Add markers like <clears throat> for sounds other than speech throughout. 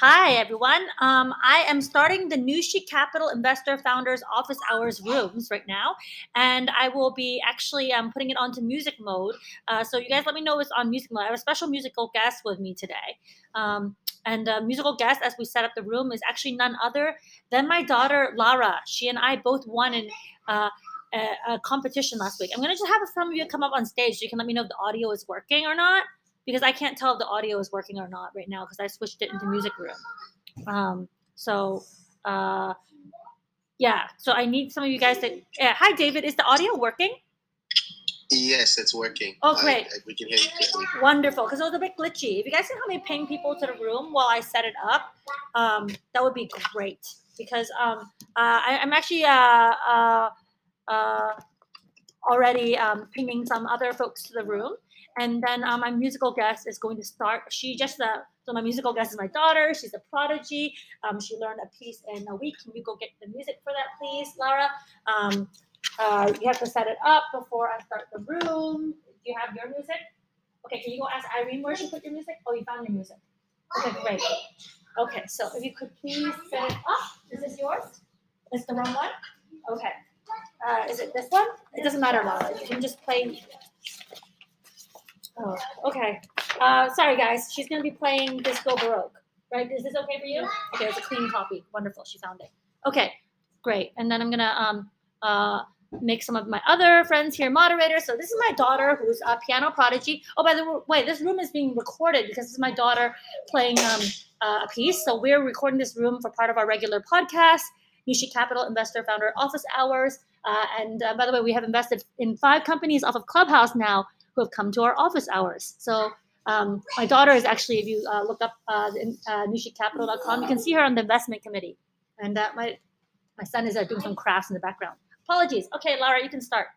Hi, everyone. Um, I am starting the Nushi Capital Investor Founders Office Hours rooms right now, and I will be actually um, putting it onto music mode. Uh, so you guys let me know it's on music mode. I have a special musical guest with me today. Um, and the musical guest, as we set up the room, is actually none other than my daughter, Lara. She and I both won in uh, a, a competition last week. I'm going to just have some of you come up on stage so you can let me know if the audio is working or not because I can't tell if the audio is working or not right now because I switched it into music room. Um, so uh, yeah, so I need some of you guys to. Yeah, hi, David. Is the audio working? Yes, it's working. Oh, great. I, I, we can hear you clearly. Wonderful, because it was a bit glitchy. If you guys can help me ping people to the room while I set it up, um, that would be great. Because um, uh, I, am actually uh, uh, uh, already um, pinging some other folks to the room. And then uh, my musical guest is going to start. She just, uh, so my musical guest is my daughter. She's a prodigy. Um, she learned a piece in a week. Can you go get the music for that, please, Laura? Um, uh, you have to set it up before I start the room. Do you have your music? Okay, can you go ask Irene where she put your music? Oh, you found your music. Okay, great. Okay, so if you could please set it up. Is this yours? Is the wrong one? Okay. Uh, is it this one? It doesn't matter, Laura. You can just play Oh, okay. Uh, sorry, guys. She's going to be playing Disco Baroque, right? Is this okay for you? Okay, it's a clean copy. Wonderful. She found it. Okay, great. And then I'm going to um, uh, make some of my other friends here moderators. So this is my daughter who's a piano prodigy. Oh, by the way, this room is being recorded because this is my daughter playing um, uh, a piece. So we're recording this room for part of our regular podcast, Nushi Capital Investor Founder Office Hours. Uh, and uh, by the way, we have invested in five companies off of Clubhouse now who have come to our office hours. So um, my daughter is actually, if you uh, look up uh, uh, nushicapital.com, you can see her on the investment committee. And uh, my my son is uh, doing some crafts in the background. Apologies. Okay, Laura, you can start.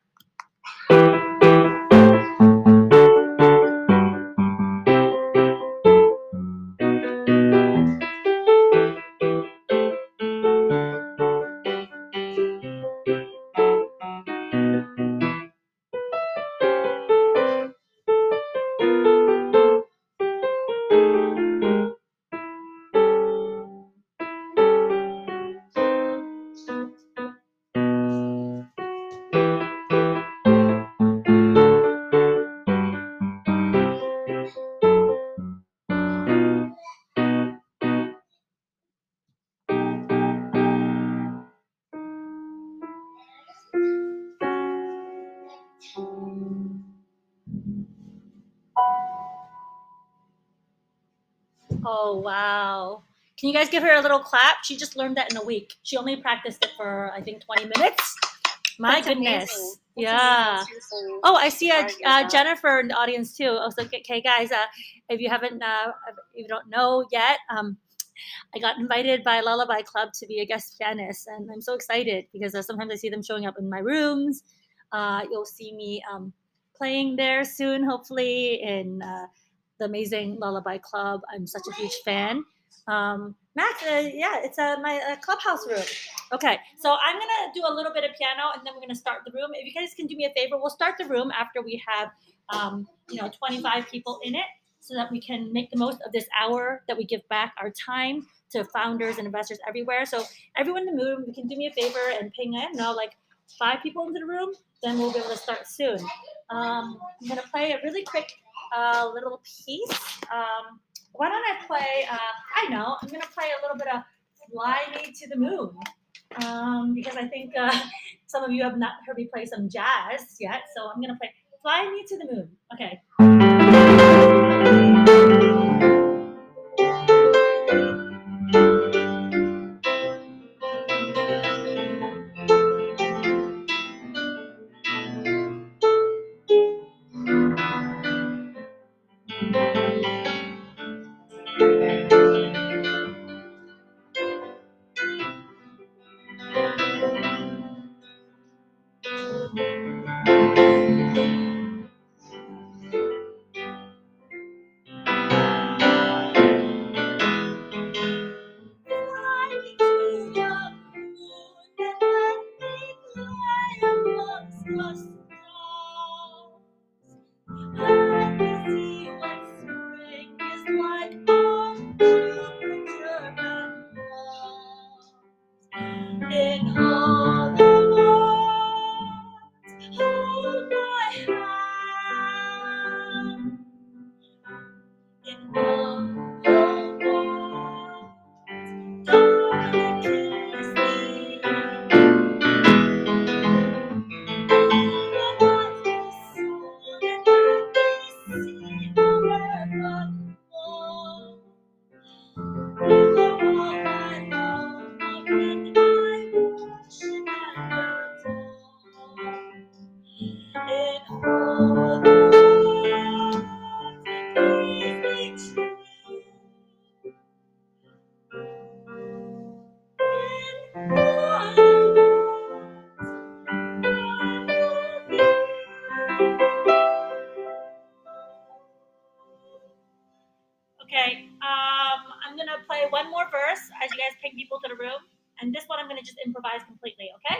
Can you guys give her a little clap? She just learned that in a week. She only practiced it for, I think, 20 minutes. My That's goodness. Yeah. Oh, I see a, uh. Jennifer in the audience too. Okay, guys. Uh, if you haven't, uh, if you don't know yet, um, I got invited by Lullaby Club to be a guest pianist, and I'm so excited because uh, sometimes I see them showing up in my rooms. Uh, you'll see me um, playing there soon, hopefully, in uh, the amazing Lullaby Club. I'm such a huge fan. Um, Max, uh, yeah, it's uh, my uh, clubhouse room. Okay, so I'm gonna do a little bit of piano, and then we're gonna start the room. If you guys can do me a favor, we'll start the room after we have, um, you know, 25 people in it, so that we can make the most of this hour that we give back our time to founders and investors everywhere. So everyone in the room, you can do me a favor and ping in, now like five people into the room, then we'll be able to start soon. Um, I'm gonna play a really quick uh, little piece. Um, why don't I play? Uh, I know I'm gonna play a little bit of "Fly Me to the Moon" um, because I think uh, <laughs> some of you have not heard me play some jazz yet. So I'm gonna play "Fly Me to the Moon." Okay. Okay, um, I'm gonna play one more verse as you guys ping people to the room, and this one I'm gonna just improvise completely. Okay?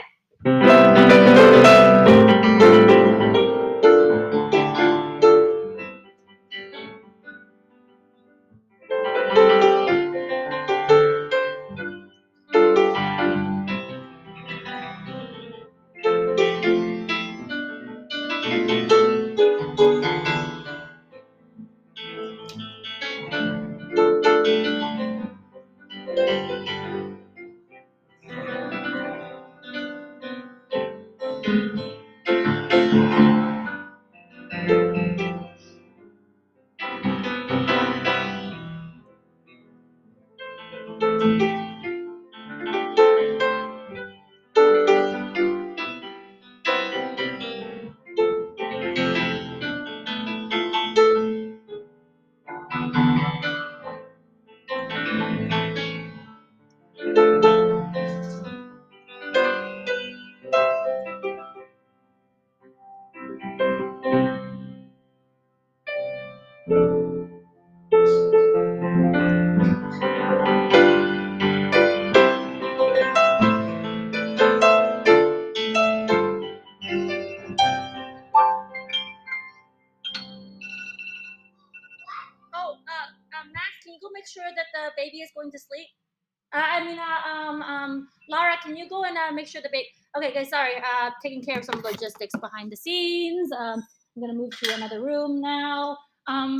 You go and uh, make sure the baby? Okay, guys, sorry, uh, taking care of some logistics behind the scenes. Um, I'm gonna move to another room now. Um,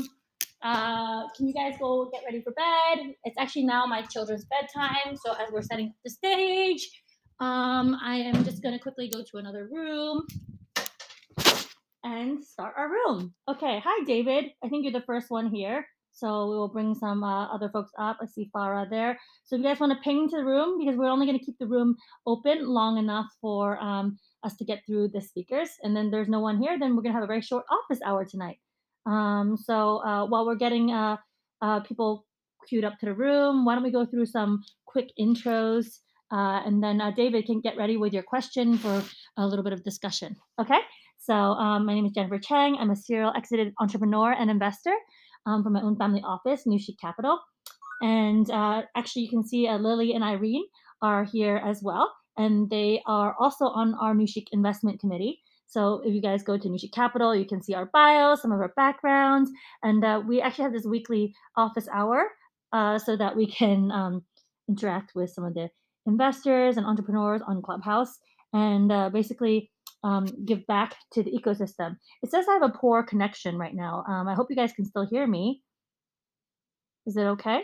uh, can you guys go get ready for bed? It's actually now my children's bedtime, so as we're setting up the stage, um, I am just gonna quickly go to another room and start our room. Okay, hi David. I think you're the first one here. So we will bring some uh, other folks up. I see Farah there. So if you guys want to ping to the room, because we're only going to keep the room open long enough for um, us to get through the speakers. And then there's no one here, then we're going to have a very short office hour tonight. Um, so uh, while we're getting uh, uh, people queued up to the room, why don't we go through some quick intros? Uh, and then uh, David can get ready with your question for a little bit of discussion. Okay? So um, my name is Jennifer Chang. I'm a serial exited entrepreneur and investor um, from my own family office, Chic Capital. And uh, actually, you can see uh, Lily and Irene are here as well. And they are also on our Chic Investment Committee. So if you guys go to Chic Capital, you can see our bios, some of our backgrounds. And uh, we actually have this weekly office hour uh, so that we can um, interact with some of the investors and entrepreneurs on Clubhouse and uh, basically um, give back to the ecosystem. It says I have a poor connection right now. Um, I hope you guys can still hear me. Is it okay?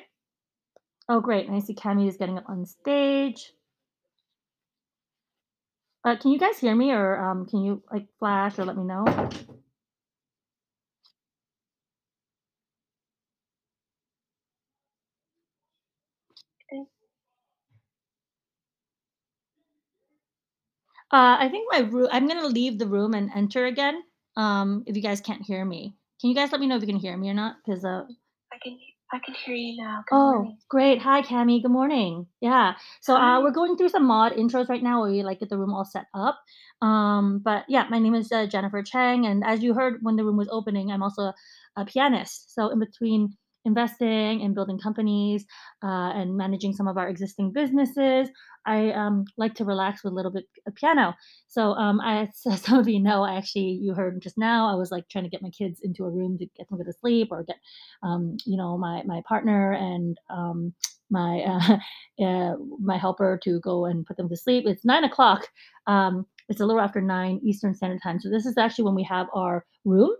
Oh, great. And I see Cami is getting up on stage. Uh, can you guys hear me or um, can you like flash or let me know? Uh, I think my room. I'm gonna leave the room and enter again. Um, if you guys can't hear me, can you guys let me know if you can hear me or not? Because uh, I can I can hear you now. Good oh, morning. great. Hi, Cami. Good morning. Yeah. So uh, we're going through some mod intros right now where we like get the room all set up. Um, but yeah, my name is uh, Jennifer Chang, and as you heard when the room was opening, I'm also a pianist. So in between investing and building companies uh, and managing some of our existing businesses, I um, like to relax with a little bit of piano. So um, I, <laughs> some of you know, I actually you heard just now, I was like trying to get my kids into a room to get them to sleep or get, um, you know, my my partner and um, my uh, <laughs> uh, my helper to go and put them to sleep. It's nine o'clock. Um, it's a little after nine Eastern Standard Time. So this is actually when we have our room,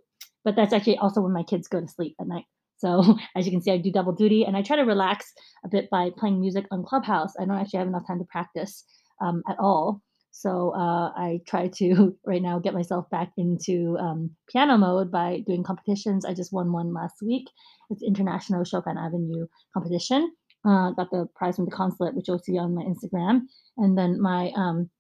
but that's actually also when my kids go to sleep at night. So <laughs> as you can see, I do double duty and I try to relax a bit by playing music on Clubhouse. I don't actually have enough time to practice um, at all. So uh, I try to <laughs> right now get myself back into um, piano mode by doing competitions. I just won one last week. It's International Chopin Avenue competition. Uh, got the prize from the consulate, which you'll see on my Instagram. And then my um,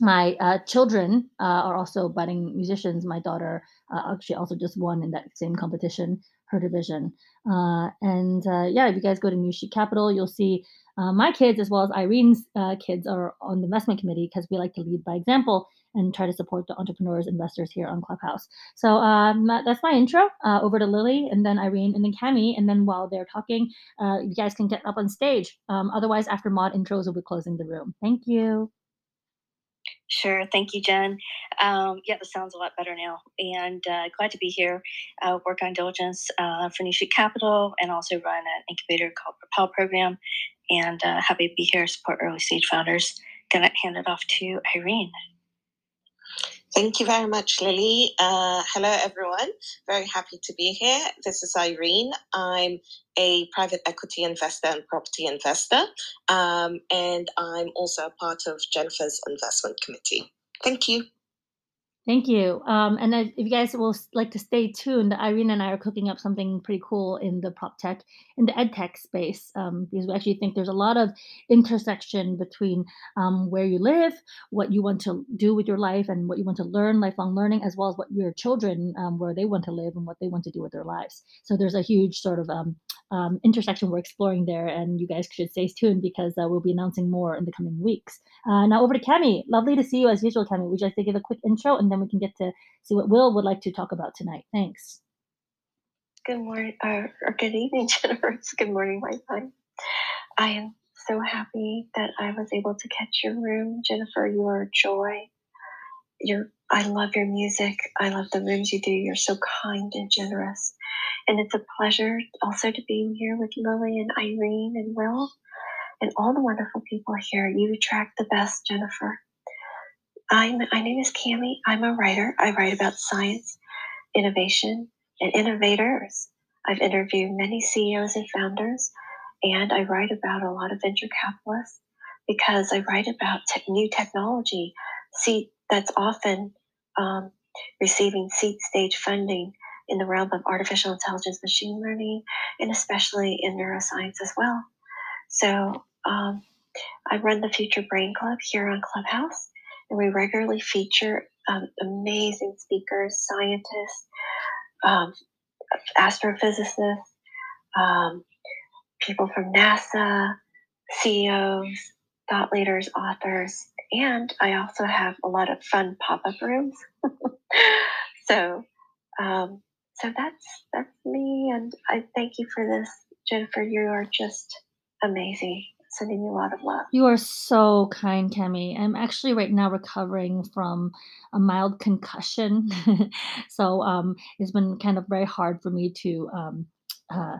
my uh, children uh, are also budding musicians. My daughter uh, actually also just won in that same competition, her division. Uh, and uh, yeah, if you guys go to Nushi Capital, you'll see uh, my kids as well as Irene's uh, kids are on the investment committee because we like to lead by example and try to support the entrepreneurs, investors here on Clubhouse. So um, that's my intro. Uh, over to Lily, and then Irene, and then Cami, and then while they're talking, uh, you guys can get up on stage. Um, otherwise, after mod intros, we'll be closing the room. Thank you. Sure. Thank you, Jen. Um, yeah, this sounds a lot better now. And uh, glad to be here. Uh, work on diligence uh, for New Street Capital and also run an incubator called Propel Program. And uh, happy to be here, support early stage founders. Gonna hand it off to Irene. Thank you very much, Lily. Uh, hello, everyone. Very happy to be here. This is Irene. I'm a private equity investor and property investor, um, and I'm also a part of Jennifer's investment committee. Thank you. Thank you. Um, and if you guys will like to stay tuned, Irene and I are cooking up something pretty cool in the prop tech, in the ed tech space, um, because we actually think there's a lot of intersection between um, where you live, what you want to do with your life, and what you want to learn, lifelong learning, as well as what your children, um, where they want to live and what they want to do with their lives. So there's a huge sort of um, um, intersection we're exploring there, and you guys should stay tuned because uh, we'll be announcing more in the coming weeks. Uh, now over to Cami. Lovely to see you as usual, Cami. Would you like to give a quick intro, and then we can get to see what Will would like to talk about tonight. Thanks. Good morning, or good evening, <laughs> Jennifer. Good morning, my time. I am so happy that I was able to catch your room, Jennifer. You are joy. You're, I love your music. I love the rooms you do. You're so kind and generous. And it's a pleasure also to be here with Lily and Irene and Will and all the wonderful people here. You attract the best, Jennifer. I'm, my name is Cami. I'm a writer. I write about science, innovation, and innovators. I've interviewed many CEOs and founders, and I write about a lot of venture capitalists because I write about te- new technology see, that's often um, receiving seed stage funding in the realm of artificial intelligence, machine learning, and especially in neuroscience as well. So um, I run the Future Brain Club here on Clubhouse, and we regularly feature um, amazing speakers, scientists, um, astrophysicists, um, people from NASA, CEOs, thought leaders, authors, and I also have a lot of fun pop-up rooms. <laughs> so um, so that's that's me, and I thank you for this, Jennifer. You are just amazing. Sending you a lot of love. You are so kind, Cami. I'm actually right now recovering from a mild concussion, <laughs> so um, it's been kind of very hard for me to um, uh,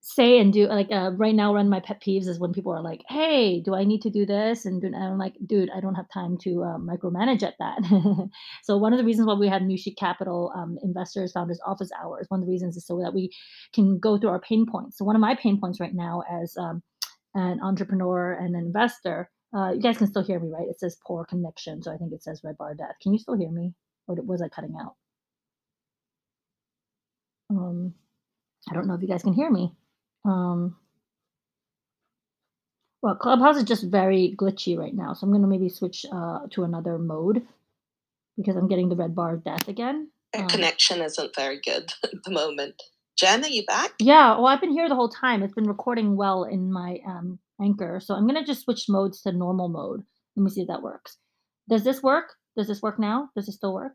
say and do like uh, right now one of my pet peeves is when people are like hey do i need to do this and, i'm like dude i don't have time to uh, micromanage at that <laughs> so one of the reasons why we had new capital um, investors founders office hours one of the reasons is so that we can go through our pain points so one of my pain points right now as um, an entrepreneur and an investor uh, you guys can still hear me right? It says poor connection so i think it says red bar death. Can you still hear me? Or was i cutting out? Um, i don't know if you guys can hear me. Um, well, Clubhouse is just very glitchy right now, so I'm gonna maybe switch uh, to another mode because I'm getting the red bar of death again. Um, connection isn't very good <laughs> at the moment. Jen, are you back? Yeah, well, I've been here the whole time. It's been recording well in my um, anchor, so I'm gonna just switch modes to normal mode. Let me see if that works. Does this work? Does this work now? Does it still work?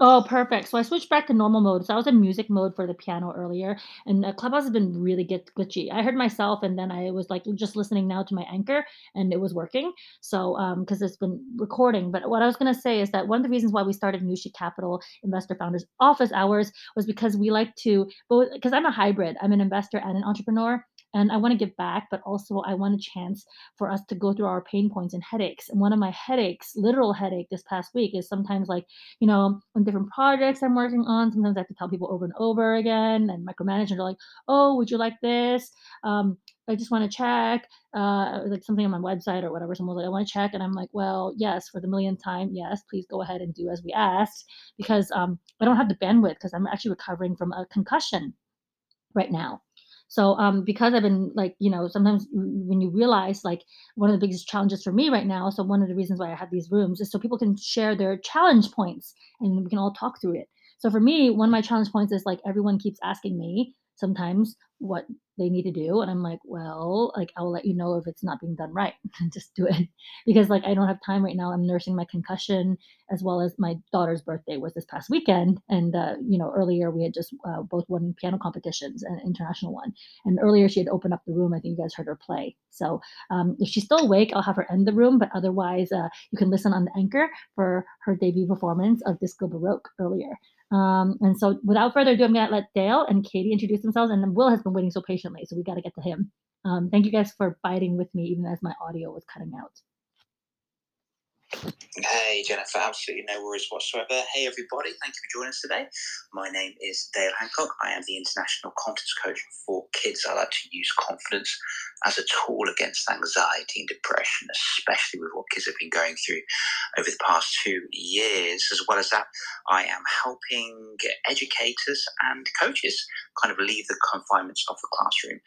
Oh, perfect. So I switched back to normal mode. So I was in music mode for the piano earlier, and uh, Clubhouse has been really get glitchy. I heard myself, and then I was like just listening now to my anchor, and it was working. So um, because it's been recording. But what I was gonna say is that one of the reasons why we started Street Capital Investor Founders Office Hours was because we like to because I'm a hybrid. I'm an investor and an entrepreneur and I want to give back, but also I want a chance for us to go through our pain points and headaches. And one of my headaches, literal headache this past week, is sometimes like, you know, on different projects I'm working on, sometimes I have to tell people over and over again and micromanage, and they're like, oh, would you like this? Um, I just want to check, uh, like something on my website or whatever. Someone's like, I want to check. And I'm like, well, yes, for the millionth time, yes, please go ahead and do as we asked because um, I don't have the bandwidth because I'm actually recovering from a concussion right now. So um, because I've been like, you know, sometimes when you realize like one of the biggest challenges for me right now, so one of the reasons why I have these rooms is so people can share their challenge points and we can all talk through it. So for me, one of my challenge points is like everyone keeps asking me, sometimes what they need to do and i'm like well like i will let you know if it's not being done right. <laughs> Just do it. Because like i don't have time right now i'm nursing my concussion as well as my daughter's birthday was this past weekend and uh, you know earlier we had just uh, both won piano competitions an international one. And earlier she had opened up the room i think you guys heard her play. So um, if she's still awake i'll have her end the room but otherwise uh, you can listen on the anchor for her debut performance of disco baroque earlier um, and so without further ado, I'm going to let Dale and Katie introduce themselves. And Will has been waiting so patiently, so we got to get to him. Um, thank you guys for biting with me, even as my audio was cutting out. Hey, Jennifer, absolutely no worries whatsoever. Hey, everybody, thank you for joining us today. My name is Dale Hancock. I am the International Confidence Coach for Kids. I like to use confidence as a tool against anxiety and depression, especially with what kids have been going through over the past two years. As well as that, I am helping educators and coaches kind of leave the confinements of the classroom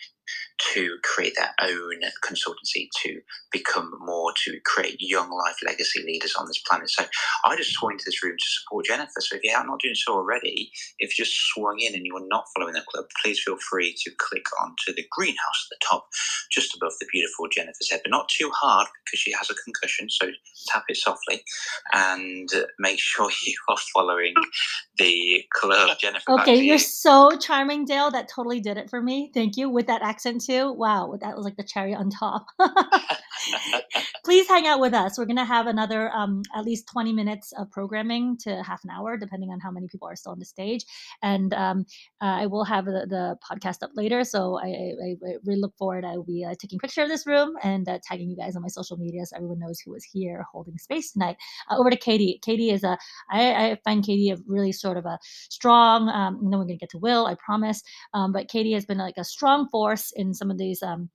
to create their own consultancy to become more to create young life legacy leaders on this planet. So I just swung into this room to support Jennifer. So if you're not doing so already, if you just swung in and you are not following the club, please feel free to click onto the greenhouse at the top, just above the beautiful Jennifer's head, but not too hard because she has a concussion. So tap it softly and make sure <laughs> you are following the club, Jennifer. Okay, you're you. so charming, Dale. That totally did it for me. Thank you. With that accent too. Wow, that was like the cherry on top. <laughs> Please hang out with us. We're gonna have another um, at least 20 minutes of programming to half an hour, depending on how many people are still on the stage. And um, uh, I will have the, the, podcast up later, so I, I, I really look forward. I will be uh, taking a picture of this room and uh, tagging you guys on my social media so everyone knows who was here holding space tonight. Uh, over to Katie. Katie is a I, I find Katie a really sort of a strong. Um, and then we're gonna get to Will, I promise. Um, but Katie has been like a strong force in some of these um,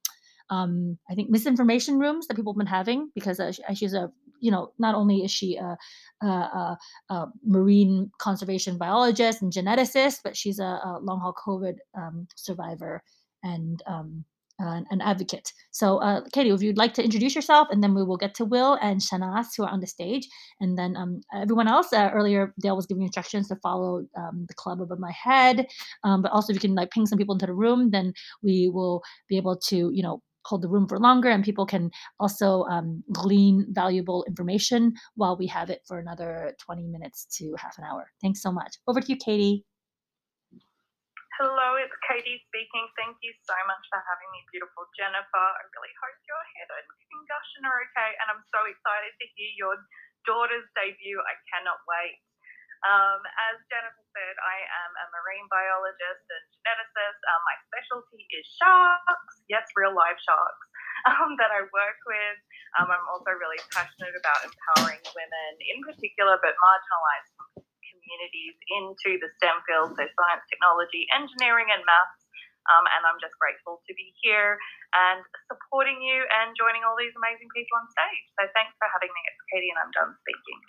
um, I think misinformation rooms that people have been having because uh, she's a you know not only is she a, a, a, a marine conservation biologist and geneticist, but she's a, long haul COVID um, survivor and um, uh, an advocate. So, uh, Katie, if you'd like to introduce yourself, and then we will get to Will and Shanaz who are on the stage, and then um, everyone else. Uh, earlier, Dale was giving instructions to follow um, the club above my head, um, but also if you can like ping some people into the room, then we will be able to, you know, hold the room for longer and people can also um, glean valuable information while we have it for another 20 minutes to half an hour. Thanks so much. Over to you, Katie. Hello, it's Katie speaking. Thank you so much for having me, beautiful Jennifer. I really hope your head and concussion are okay, and I'm so excited to hear your daughter's debut. I cannot wait. Um, as Jennifer said, I am a marine biologist and geneticist. Um, my specialty is sharks, yes, real life sharks, <laughs> um, that I work with. Um, I'm also really passionate about empowering women in particular, but marginalized communities into the STEM fields, so science, technology, engineering, and maths. Um, and I'm just grateful to be here and supporting you and joining all these amazing people on stage. So thanks for having me. It's Katie, and I'm done speaking.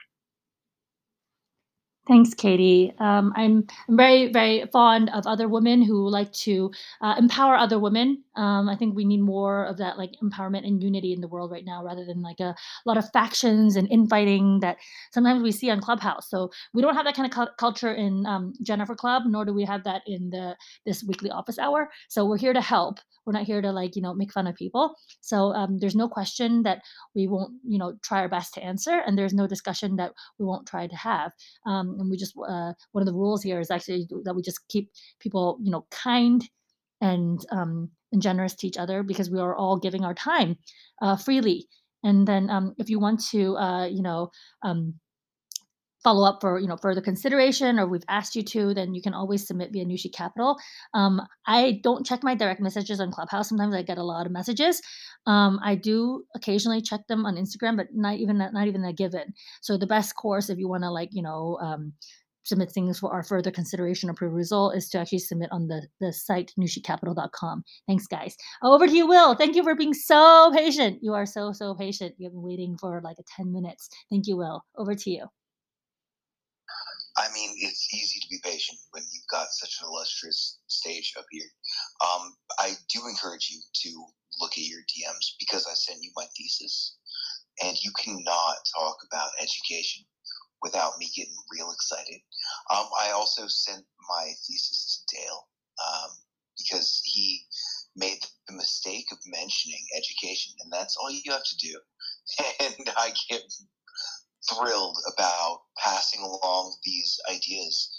Thanks, Katie. Um, I'm, I'm very, very fond of other women who like to uh, empower other women. Um, I think we need more of that, like empowerment and unity in the world right now, rather than like a, a lot of factions and infighting that sometimes we see on Clubhouse. So we don't have that kind of cu- culture in um, Jennifer Club, nor do we have that in the this weekly office hour. So we're here to help. We're not here to like you know make fun of people. So um, there's no question that we won't you know try our best to answer, and there's no discussion that we won't try to have. And we just uh, one of the rules here is actually that we just keep people you know kind and um, and generous to each other because we are all giving our time uh, freely. And then um, if you want to uh, you know um, follow up for you know further consideration or we've asked you to then you can always submit via Nushi Capital. Um, I don't check my direct messages on Clubhouse. Sometimes I get a lot of messages. Um, I do occasionally check them on Instagram, but not even not even a given. So the best course if you want to like you know um, submit things for our further consideration or perusal is to actually submit on the, the site nushicapital.com. Thanks, guys. Over to you, Will. Thank you for being so patient. You are so, so patient. You've been waiting for like a 10 minutes. Thank you, Will. Over to you. I mean, it's easy to be patient when you've got such an illustrious stage up here. Um, I do encourage you to look at your DMs because I sent you my thesis, and you cannot talk about education without me getting real excited. Um, I also sent my thesis to Dale um, because he made the mistake of mentioning education, and that's all you have to do. <laughs> And I get thrilled about passing along these ideas.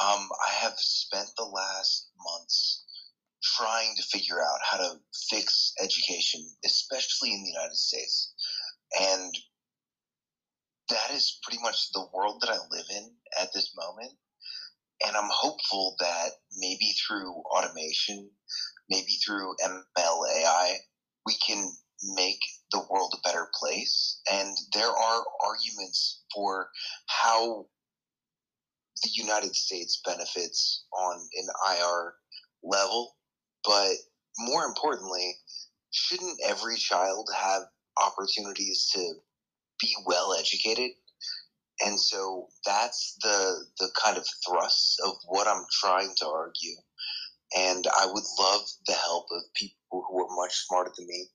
Um, I have spent the last months trying to figure out how to fix education, especially in the United States. And that is pretty much the world that I live in at this moment. And I'm hopeful that maybe through automation, maybe through ML AI, we can make the world a better place. And there are arguments for how the United States benefits on an IR level. But more importantly, shouldn't every child have opportunities to be well educated? And so that's the the kind of thrust of what I'm trying to argue. And I would love the help of people who are much smarter than me,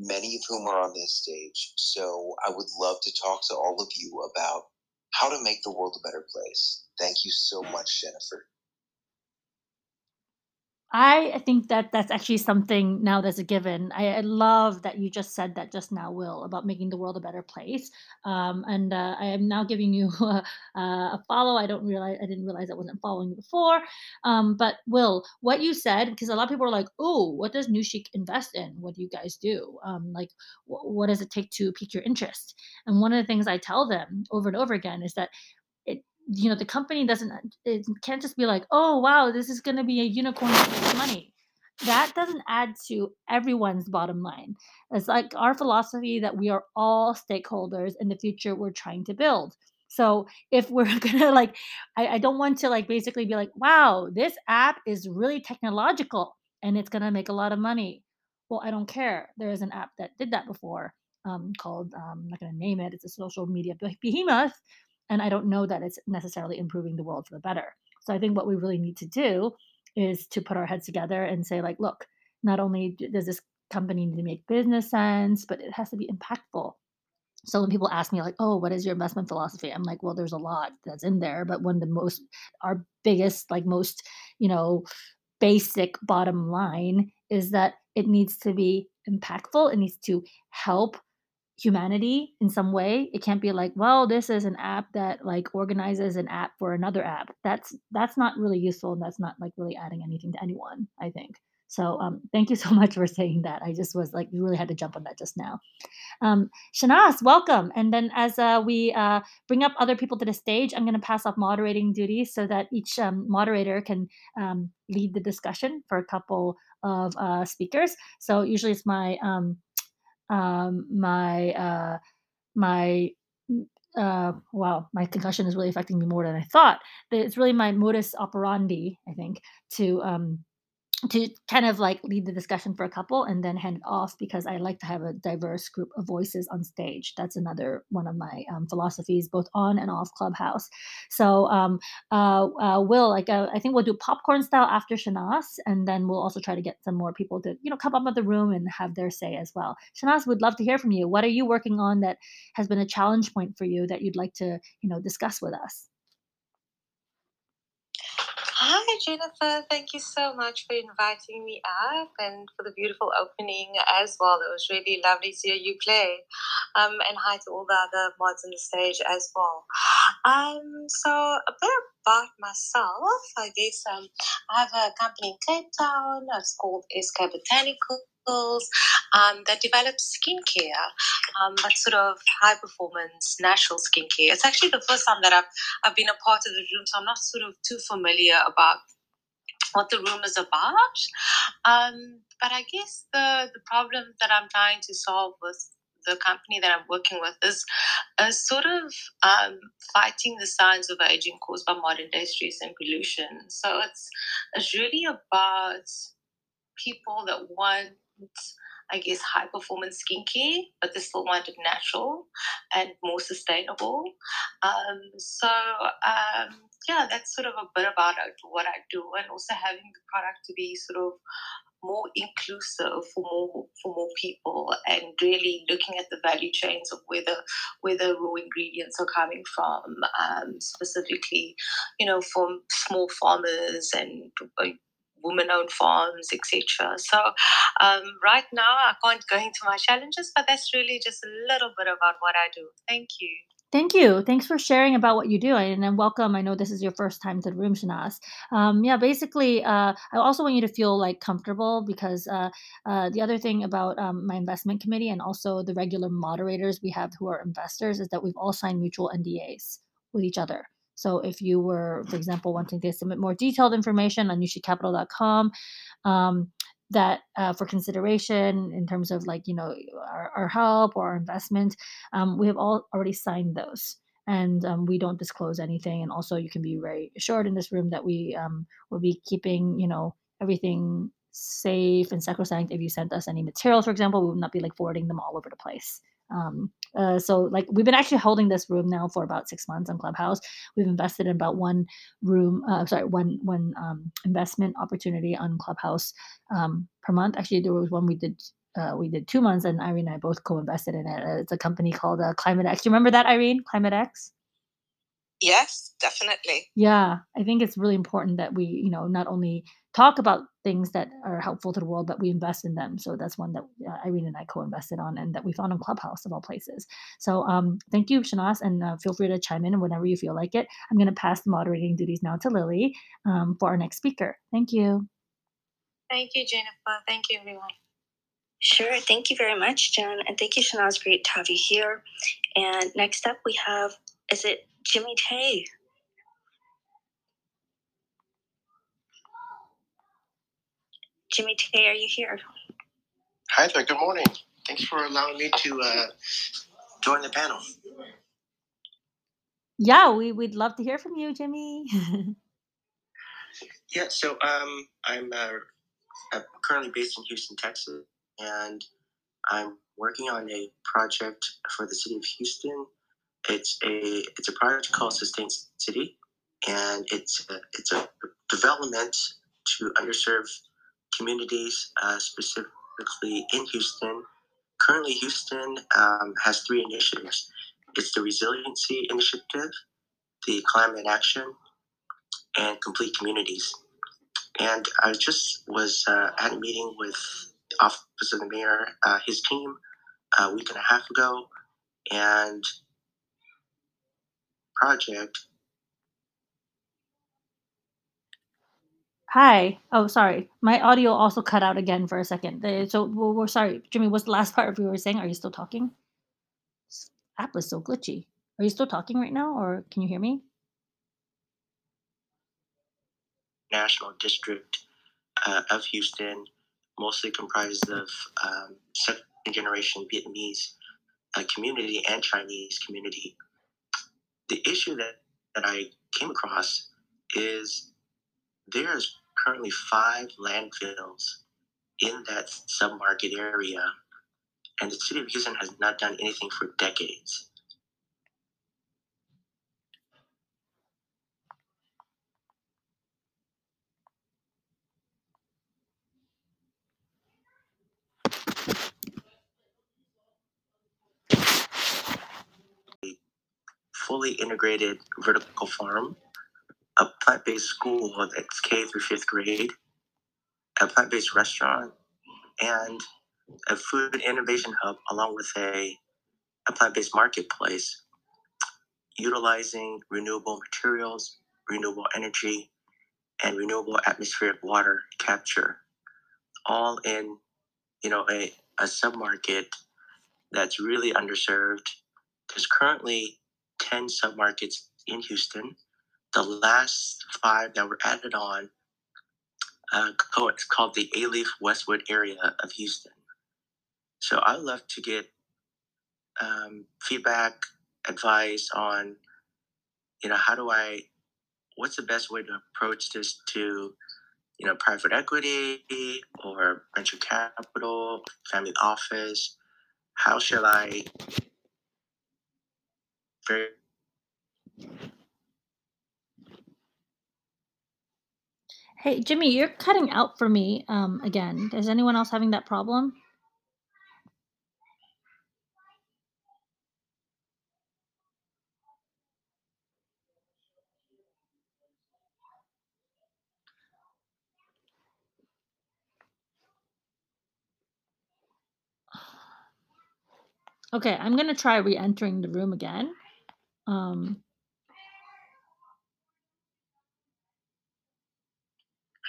many of whom are on this stage. So I would love to talk to all of you about how to make the world a better place. Thank you so much, Jennifer. I think that that's actually something now that's a given. I, I love that you just said that just now, Will, about making the world a better place. Um, and uh, I am now giving you <laughs> a, a follow. I don't realize I didn't realize I wasn't following you before. Um, but Will, what you said, because a lot of people are like, "Oh, what does Nushik invest in? What do you guys do? Um, like, wh- what does it take to pique your interest?" And one of the things I tell them over and over again is that you know the company doesn't it can't just be like oh wow this is going to be a unicorn money. That doesn't add to everyone's bottom line. It's like our philosophy that we are all stakeholders in the future we're trying to build. So if we're <laughs> gonna like I, I don't want to like basically be like wow this app is really technological and it's gonna make a lot of money. Well i don't care. There is an app that did that before um, called um, i'm not gonna name it it's a social media behemoth and I don't know that it's necessarily improving the world for the better. So I think what we really need to do is to put our heads together and say, like, look, not only does this company need to make business sense, but it has to be impactful. So when people ask me like, "Oh, what is your investment philosophy?" I'm like, "Well, there's a lot that's in there, but one of the most, our biggest, like most, you know, basic bottom line is that it needs to be impactful. It needs to help humanity in some way it can't be like well this is an app that like organizes an app for another app. That's that's not really useful and that's not like really adding anything to anyone i think. So um, thank you <laughs> so much for saying that. I just was like you really had to jump on that just now. Um, Shanaz, welcome. And then as uh, we uh, bring up other people to the stage i'm going to pass off moderating duties so that each um, moderator can um, lead the discussion for a couple of uh, speakers. So usually it's my um, my uh, my uh, wow, my concussion is really affecting me more than I thought. It's really my modus operandi, I think, to um, to kind of like lead the discussion for a couple and then hand it off because I like to have a diverse group of voices on stage. That's another one of my um, philosophies, both on and off Clubhouse. So, um, uh, uh, Will, like uh, I think we'll do popcorn style after Shanaz, and then we'll also try to get some more people to you know come up with the room and have their say as well. Shanaz, would love to hear from you. What are you working on that has been a challenge point for you that you'd like to you know discuss with us? Hi, Jennifer. Thank you so much for inviting me up and for the beautiful opening as well. It was really lovely to hear you play. Um, and hi to all the other mods on the stage as well. Um, so, a bit about myself. I guess um, I have a company in Cape Town. It's called SK Botanical um, that develops skincare, um, but sort of high performance natural skincare. It's actually the first time that I've, I've been a part of the room, so I'm not sort of too familiar about what the room is about. Um, but I guess the, the problem that I'm trying to solve with the company that I'm working with is, is sort of um, fighting the signs of aging caused by modern day stress and pollution. So it's it's really about people that want I guess, high performance skincare, but they still want it natural and more sustainable. Um, so, um, yeah, that's sort of a bit about what I do, and also having the product to be sort of more inclusive for more for more people and really looking at the value chains of where the where the raw ingredients are coming from um, specifically you know from small farmers and uh, women-owned farms, etc. So um, right now, I can't go into my challenges, but that's really just a little bit about what I do. Thank you. Thank you. Thanks for sharing about what you do, and then welcome. I know this is your first time to the room, Shanaz. Um, yeah, basically, uh, I also want you to feel like comfortable because uh, uh, the other thing about um, my investment committee and also the regular moderators we have who are investors is that we've all signed mutual NDAs with each other. So if you were, for example, wanting to submit more detailed information on nushicapital.com, um, that uh, for consideration in terms of like you know our, our help or our investment um, we have all already signed those. And um, we don't disclose anything. And also you can be very assured in this room that we um, will be keeping you know everything safe and sacrosanct if you sent us any materials for example. We would not be like forwarding them all over the place um, uh, so like we've been actually holding this room now for about six months on Clubhouse. We've invested in about one room, uh, sorry, one one um, investment opportunity on Clubhouse um, per month. Actually, there was one we did. Uh, we did two months, and Irene and I both co-invested in it. It's a company called uh, Climate X. You remember that, Irene? Climate X. Yes, definitely. Yeah, I think it's really important that we, you know, not only talk about things that are helpful to the world, but we invest in them. So that's one that uh, Irene and I co-invested on, and that we found on Clubhouse of all places. So um, thank you, Shanaz, and uh, feel free to chime in whenever you feel like it. I'm going to pass the moderating duties now to Lily um, for our next speaker. Thank you. Thank you, Jennifer. Thank you, everyone. Sure. Thank you very much, Jen. And thank you, Shanaz. Great to have you here. And next up, we have, is it Jimmy Tay? Jimmy Tay, are you here? Hi there. Good morning. Thanks for allowing me to uh, join the panel. Yeah, we, we'd love to hear from you, Jimmy. <laughs> Yeah, so um, I'm, uh, I'm currently based in Houston, Texas, and I'm working on a project for the city of Houston. It's a it's a project called Sustain City, and it's a, it's a development to underserved communities, uh, specifically in Houston. Currently, Houston um, has three initiatives. It's the Resiliency Initiative, the Climate Action, and Complete Communities. And I just was uh, at a meeting with the Office of the Mayor, uh, his team, a week and a half ago, and project. Hi. Oh, sorry. My audio also cut out again for a second. So we're, we're sorry, Jimmy. What's the last part of you were saying? Are you still talking? This app is so glitchy. Are you still talking right now, or can you hear me? National District uh, of Houston, mostly comprised of um, second generation Vietnamese uh, community and Chinese community. The issue that, that I came across is there's currently five landfills in that submarket area, and the city of Houston has not done anything for decades. Fully integrated vertical farm, a plant based school that's K through fifth grade, a plant based restaurant, and a food innovation hub, along with a, a plant based marketplace, utilizing renewable materials, renewable energy, and renewable atmospheric water capture, all in you know a, a submarket that's really underserved. There's currently 10 submarkets in Houston. The last five that were added on uh, it's called the Alief Westwood area of Houston. So I'd love to get um, feedback, advice on, you know, how do I, what's the best way to approach this to, you know, private equity or venture capital, family office? How shall I Hey, Jimmy, you're cutting out for me um, again. Is anyone else having that problem? Okay, I'm going to try re entering the room again. Um,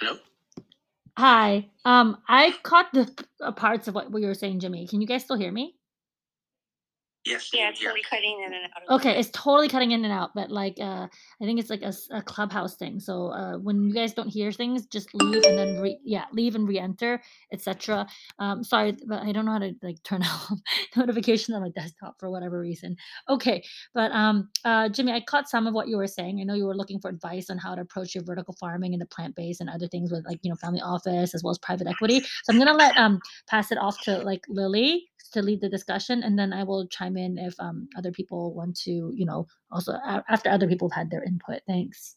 Hello? hi. Um, I caught the uh, parts of what you were saying, Jimmy. Can you guys still hear me? Yes. Yeah, it's totally cutting in and out. Okay, it's totally cutting in and out, but like uh I think it's like a, a clubhouse thing. So uh when you guys don't hear things, just leave and then re yeah, leave and re-enter, etc. Um sorry, but I don't know how to like turn <laughs> off notifications on my desktop for whatever reason. Okay, but um uh Jimmy, I caught some of what you were saying. I know you were looking for advice on how to approach your vertical farming and the plant-based and other things with like, you know, family office as well as private equity. So I'm gonna let um pass it off to like Lily to lead the discussion and then I will chime in if um other people want to, you know, also a- after other people have had their input. Thanks.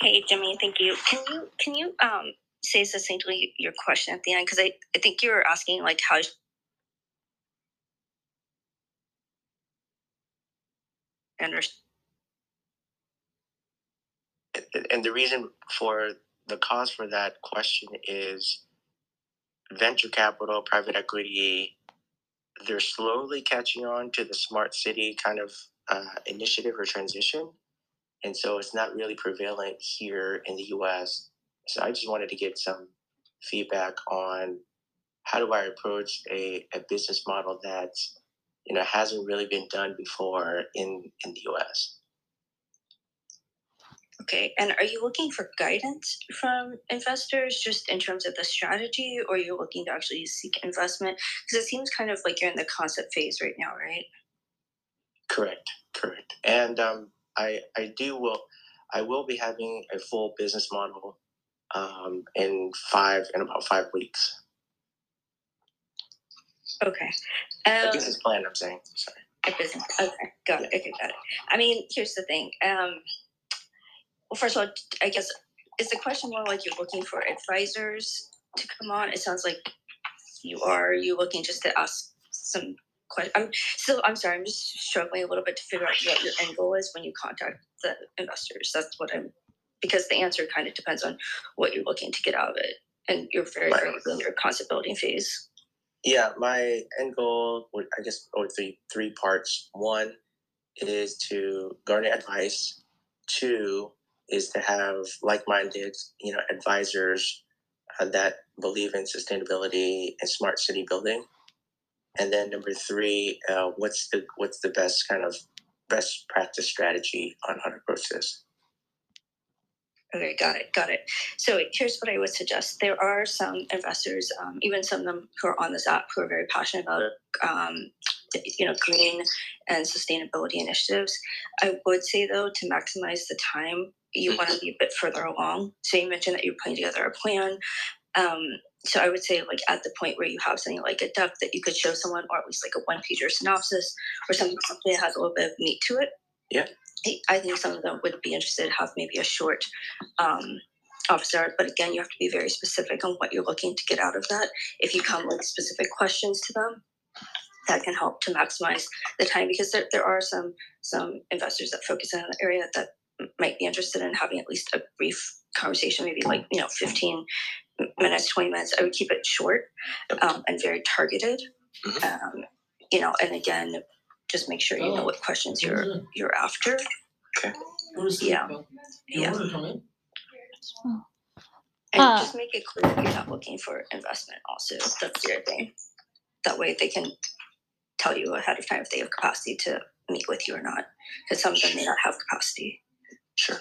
Hey, Jimmy, thank you. Can you can you um say succinctly your question at the end? Because I, I think you were asking like how understand. And- And the reason for the cause for that question is venture capital, private equity, they're slowly catching on to the smart city kind of uh, initiative or transition. And so it's not really prevalent here in the US. So I just wanted to get some feedback on how do I approach a, a business model that you know hasn't really been done before in, in the US. Okay, and are you looking for guidance from investors just in terms of the strategy, or you're looking to actually seek investment? Because it seems kind of like you're in the concept phase right now, right? Correct, correct. And um, I I do will I will be having a full business model um, in five in about five weeks. Okay. A Um, business plan. I'm saying. Sorry. A business. Okay, got it. Okay, got it. I mean, here's the thing. Um, well, first of all, I guess is the question more like you're looking for advisors to come on? It sounds like you are. Are you looking just to ask some questions? I'm still. I'm sorry. I'm just struggling a little bit to figure out what your end goal is when you contact the investors. That's what I'm. Because the answer kind of depends on what you're looking to get out of it, and you're very Right. early in your concept building phase. Yeah, my end goal would I guess or three three parts. One is to garner advice. Two is to have like-minded, you know, advisors uh, that believe in sustainability and smart city building. And then number three, uh, what's the what's the best kind of best practice strategy on how to approach this? Okay, got it, got it. So here's what I would suggest. There are some investors, um, even some of them who are on this app, who are very passionate about, um, you know, green and sustainability initiatives. I would say though, to maximize the time, you want to be a bit further along. So you mentioned that you're putting together a plan. Um, so I would say, like at the point where you have something like a duck that you could show someone, or at least like a one pager synopsis, or something something that has a little bit of meat to it. Yeah. I- I think some of them would be interested to have maybe a short um, office hour. But again, you have to be very specific on what you're looking to get out of that. If you come with specific questions to them, that can help to maximize the time because there, there are some some investors that focus in an area that might be interested in having at least a brief conversation, maybe like you know 15 minutes, 20 minutes. I would keep it short um, and very targeted. Mhm. Um, you know, and again, just make sure you know what questions you're you're after. Okay. Yeah. Yeah. And Uh, just make it clear that you're not looking for investment also. That's the other thing. That way they can tell you ahead of time if they have capacity to meet with you or not. Because some of them may not have capacity. Sure.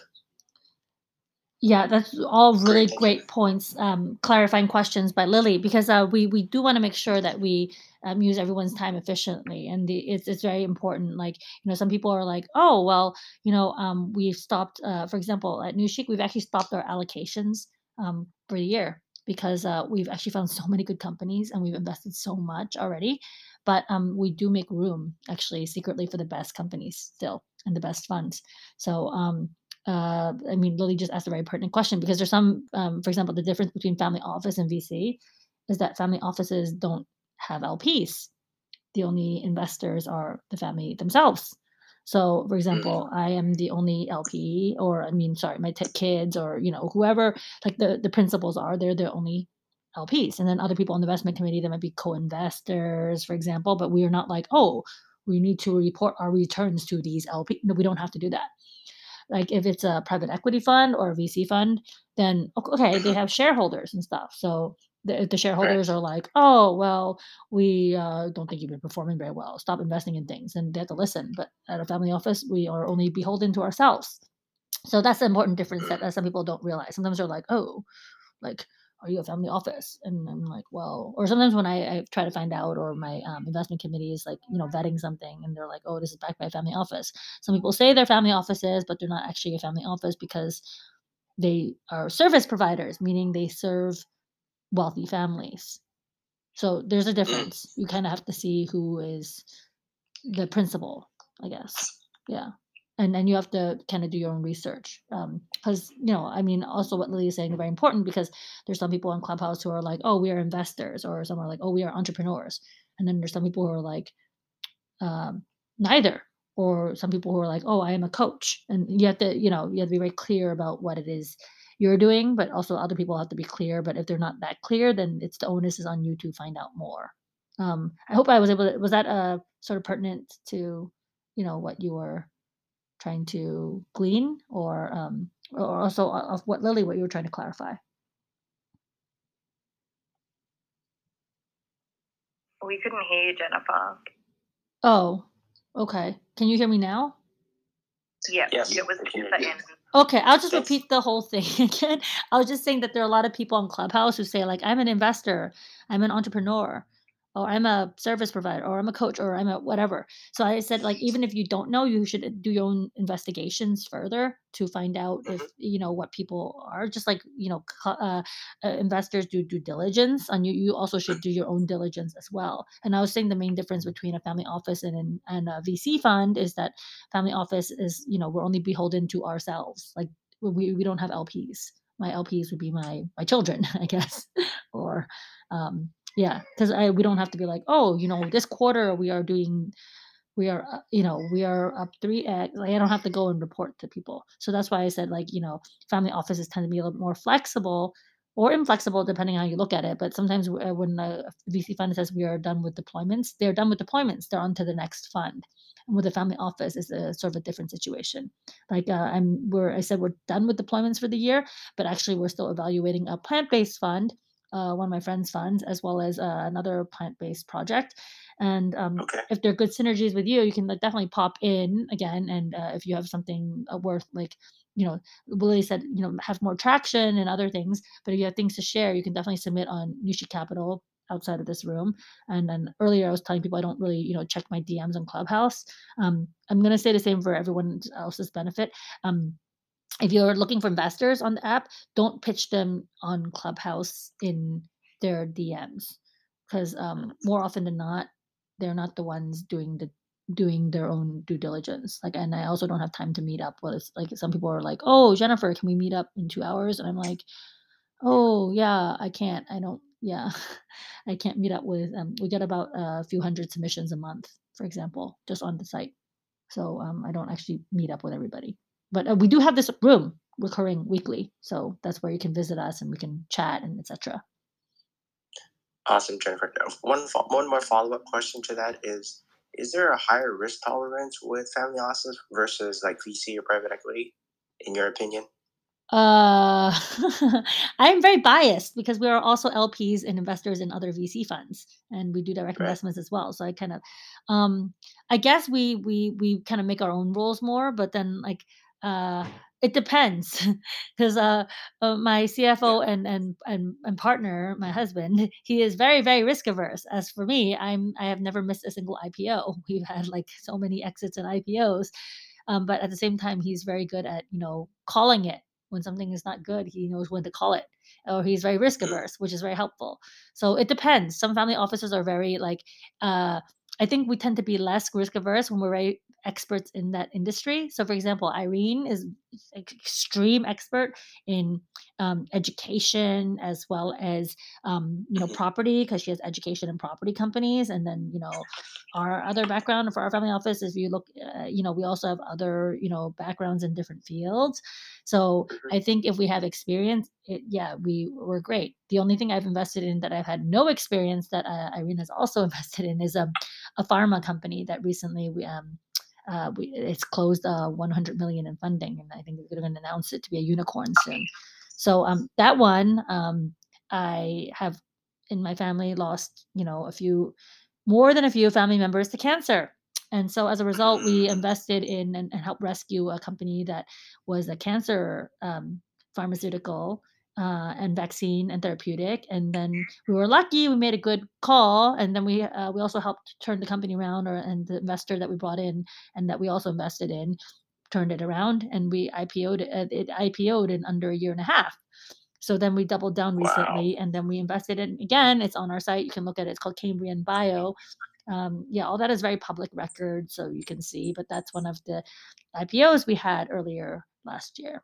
Yeah, that's all really Great, great points, um, clarifying questions by Lily, because uh, we we do want to make sure that we um, use everyone's time efficiently, and the, it's it's very important. Like you know, some people are like, oh well, you know, um, we've stopped. Uh, for example, at Nushi, we've actually stopped our allocations um, for the year because uh, we've actually found so many good companies and we've invested so much already. But um, we do make room actually secretly for the best companies still and the best funds. So um, uh, I mean, Lily just asked a very pertinent question because there's some, um, for example, the difference between family office and VC is that family offices don't have LPs. The only investors are the family themselves. So, for example, I am the only LP, or I mean, sorry, my t- kids, or you know, whoever, like the the principals are, they're the only LPs. And then other people on the investment committee, that might be co-investors, for example. But we are not like, oh, we need to report our returns to these LP. No, we don't have to do that. Like if it's a private equity fund or a VC fund, then okay, they have shareholders and stuff. So the, the shareholders are like, oh, well, we uh, don't think you've been performing very well, stop investing in things, and they have to listen. But at a family office, we are only beholden to ourselves. So that's the important difference that, that some people don't realize. Sometimes they're like, oh, like are you a family office? And I'm like, well, or sometimes when I, I try to find out, or my um, investment committee is like, you know, vetting something, and they're like, oh, this is backed by a family office. Some people say they're family offices, but they're not actually a family office because they are service providers, meaning they serve wealthy families. So there's a difference. <clears throat> You kind of have to see who is the principal, I guess. Yeah and then you have to kind of do your own research because um, you know i mean also what lily is saying is very important because there's some people in clubhouse who are like oh we are investors or some are like oh we are entrepreneurs and then there's some people who are like um, neither or some people who are like oh i am a coach and you have to you know you have to be very clear about what it is you're doing but also other people have to be clear but if they're not that clear then it's the onus is on you to find out more. Um, i hope i was able to was that uh, sort of pertinent to you know what you were trying to glean or um, or also of what Lily, what you were trying to clarify? We couldn't hear you, Jennifer. Oh, okay. Can you hear me now? Yeah, yes. it was just the. Okay, I'll just repeat the whole thing <laughs> again. I was just saying that there are a lot of people on Clubhouse who say like, "I'm an investor, I'm an entrepreneur," or I'm a service provider, or I'm a coach, or I'm a whatever. So I said, like, even if you don't know, you should do your own investigations further to find out if mm-hmm. you know what people are. Just like you know, uh, uh, investors do due diligence, and you you also should do your own diligence as well. And I was saying the main difference between a family office and and a VC fund is that family office is you know we're only beholden to ourselves. Like we we don't have LPs. My LPs would be my my children, <laughs> I guess, or um, yeah because i we don't have to be like oh you know this quarter we are doing we are you know we are up three x. Like i don't have to go and report to people. So that's why i said like you know family offices tend to be a little more flexible or inflexible depending on how you look at it but sometimes uh, when a vc fund says we are done with deployments they're done with deployments they're on to the next fund. And with a family office is a sort of a different situation. Like uh, i'm we're i said we're done with deployments for the year but actually we're still evaluating a plant-based fund uh, one of my friends' funds, as well as uh, another plant-based project. And um, Okay. if there are good synergies with you, you can like, definitely pop in again. And uh, if you have something uh, worth like, you know, Willie said, you know, have more traction and other things. But if you have things to share, you can definitely submit on Nushi Capital outside of this room. And then earlier I was telling people I don't really, you know, check my DMs on Clubhouse. Um, I'm gonna say the same for everyone else's benefit. Um, if you're looking for investors on the app, don't pitch them on Clubhouse in their DMs because um, more often than not, they're not the ones doing the doing their own due diligence. Like, and I also don't have time to meet up with. Like, some people are like, "Oh, Jennifer, can we meet up in two hours?" And I'm like, "Oh, yeah, I can't. I don't. Yeah, <laughs> I can't meet up with. Um, we get about a few hundred submissions a month, for example, just on the site. So um, I don't actually meet up with everybody." But uh, we do have this room recurring weekly so that's where you can visit us and we can chat and etc Awesome, Jennifer. One one more follow up question to that is: Is there a higher risk tolerance with family offices versus like VC or private equity, in your opinion? uh <laughs> i'm very biased because we are also lps and investors in other vc funds and we do direct Right. investments as well so i kind of um i guess we we we kind of make our own rules more but then like uh, it depends <laughs> because uh, uh, my CFO and, and and and partner, my husband, <laughs> he is very very risk averse. As for me, I'm I have never missed a single IPO. <laughs> We've had like so many exits and IPOs, um, but at the same time, he's very good at you know calling it when something is not good. He knows when to call it, or he's very risk averse, which is very helpful. So it depends. Some family offices are very like. Uh, I think we tend to be less risk averse when we're very experts in that industry. So, for example, Irene is an extreme expert in um, education as well as um, you know property because she has education and property companies. And then you know our other background for our family office, if you look, uh, you know, we also have other you know backgrounds in different fields. So mm-hmm. I think if we have experience, it, yeah, we were great. The only thing I've invested in that I've had no experience that uh, Irene has also <laughs> invested in is a, um, a pharma company that recently we um uh, we, it's closed uh, 100 million in funding, and I think we're going to announce it to be a unicorn soon. So um, that one, um, I have in my family lost, you know, a few more than a few family members to cancer. And so as a result, we invested in and, and helped rescue a company that was a cancer um, pharmaceutical uh, and vaccine and therapeutic. And then we were lucky; we made a good call, and then we uh, we also helped turn the company around, or and the investor that we brought in and that we also invested in turned it around, and we IPO'd it, uh, it IPO'd in under a year and a half. So then we doubled down recently, wow. and then we invested in again. It's on our site. You can look at it. It's called Cambrian Bio. Um, yeah, all that is very public record, so you can see. But that's one of the IPOs we had earlier last year.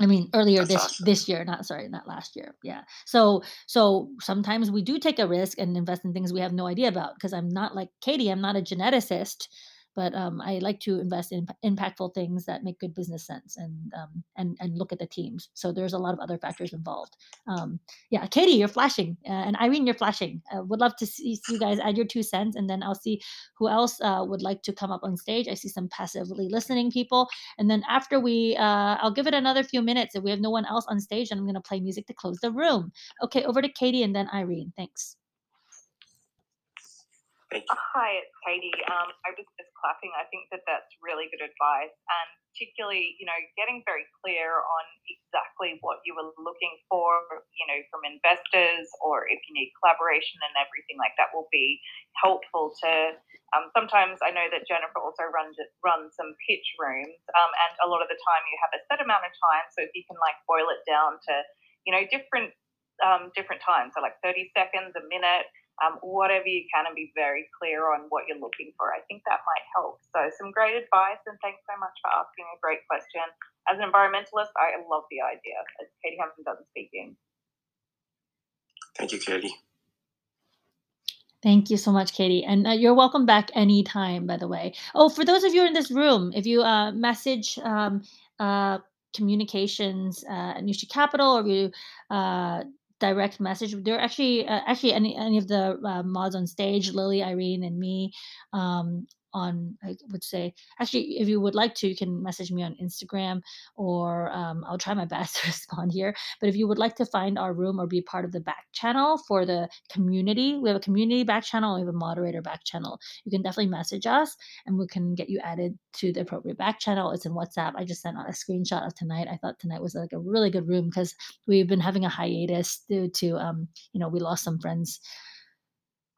I mean, earlier That's this awesome. this year, not sorry, not last year. Yeah. So so sometimes we do take a risk and invest in things we have no idea about because I'm not like Katie. I'm not a geneticist but um, I like to invest in impactful things that make good business sense and um, and and look at the teams. So there's a lot of other factors involved. Um, yeah, Katie, you're flashing, uh, and Irene, you're flashing. Uh, would love to see, see, you guys add your two cents, and then I'll see who else uh, would like to come up on stage. I see some passively listening people, and then after we, uh, I'll give it another few minutes. If we have no one else on stage, and I'm going to play music to close the room. Okay, over to Katie, and then Irene. Thanks. Hi, it's Katie. Um, I was just clapping. I think that that's really good advice, and particularly, you know, getting very clear on exactly what you were looking for, you know, from investors, or if you need collaboration and everything like that, will be helpful to. Um, sometimes I know that Jennifer also runs runs some pitch rooms, um, and a lot of the time you have a set amount of time. So if you can like boil it down to, you know, different um, different times, so like 30 seconds, a minute um, whatever you can and be very clear on what you're looking for. I think that might help. So, some great advice, and thanks so much for asking a great question. As an environmentalist, I love the idea. As Katie Hampton doesn't speak in. Thank you, Katie. Thank you so much, Katie. And uh, you're welcome back anytime, by the way. Oh, for those of you in this room, if you uh, message um, uh, communications uh, at Nushi Capital or if you uh, direct message. There are actually uh, actually any any of the uh, mods on stage, Lily, Irene, and me. Um, on I would say actually if you would like to you can message me on Instagram or um, I'll try my <laughs> best to respond here. But if you would like to find our room or be part of the back channel for the community we have a community back channel we have a moderator back channel. You can definitely message us and we can get you added to the appropriate back channel. It's in WhatsApp. I just sent out a screenshot of tonight. I thought tonight was like a really good room because we've been having a hiatus due to um you know we lost some friends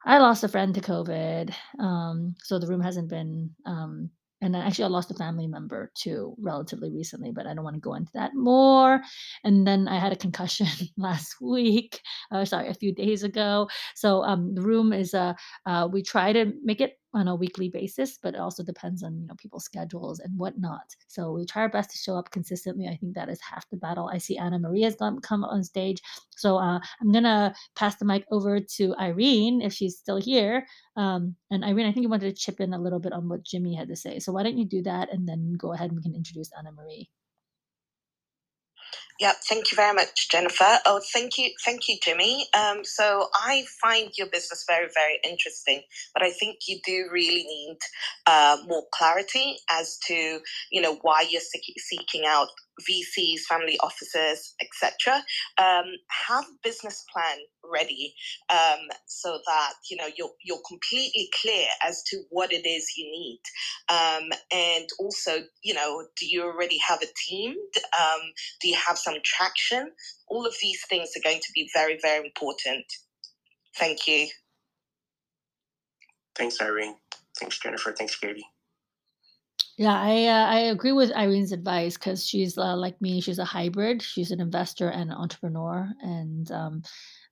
I lost a friend to COVID, um, so the room hasn't been. Um, and actually, I lost a family member too, relatively recently, but I don't want to go into that more. And then I had a concussion <laughs> last week, uh, sorry, a few days ago. So um, the room is, uh, uh, we try to make it on a weekly basis, but it also depends on you know people's schedules and whatnot. So we try our best to show up consistently. I think that is half the battle. I see Anna Maria's gonna come on stage, so uh, I'm gonna pass the mic over to Irene if she's still here. Um, and Irene, I think you wanted to chip in a little bit on what Jimmy had to say. So why don't you do that and then go ahead and we can introduce Anna Marie. Yeah, thank you very much, Jennifer. Oh, thank you, thank you, Jimmy. Um, so I find your business very, very interesting, but I think you do really need uh, more clarity as to you know why you're seeking out VCs, family offices, etc. Um, have business plan ready um, so that you know you're you're completely clear as to what it is you need, um, and also you know do you already have a team? Um, do you have some traction? All of these things are going to be very very important. Thank you. Thanks, Irene. Thanks, Jennifer. Thanks, Katie. Yeah, I uh, I agree with Irene's advice because she's uh, like me. She's a hybrid. She's an investor and an entrepreneur, and um,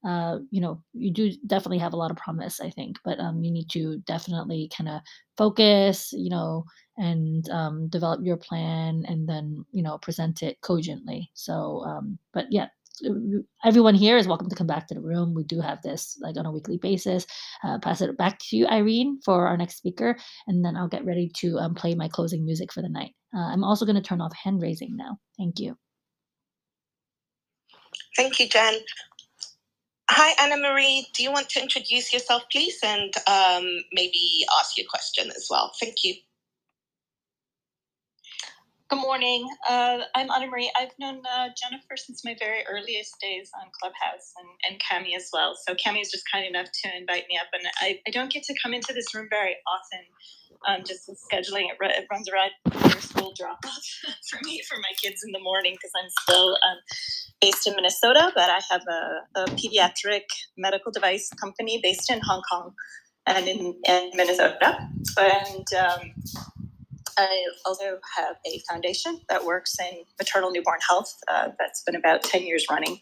uh, you know, you do definitely have a lot of promise, I think, but um, you need to definitely kind of focus, you know, and um, develop your plan, and then you know present it cogently. So, um, but yeah, everyone here is welcome to come back to the room. We do have this like on a weekly basis. Uh, pass it back to you, Irene, for our next speaker, and then I'll get ready to um, play my closing music for the night. Uh, I'm also going to turn off hand raising now. Thank you. Thank you, Jen. Hi, Anna Marie. Do you want to introduce yourself, please, and um, maybe ask your question as well? Thank you. Good morning. Uh, I'm Anna Marie. I've known uh, Jennifer since my very earliest days on Clubhouse and, and Cami as well. So Cami is just kind enough to invite me up, and I, I don't get to come into this room very often. Um, just scheduling it, it runs around for school drop off <laughs> for me for my kids in the morning because I'm still um, based in Minnesota, but I have a, a, pediatric medical device company based in Hong Kong and in, in Minnesota, and um, I also have a foundation that works in maternal newborn health uh, that's been about 10 years running.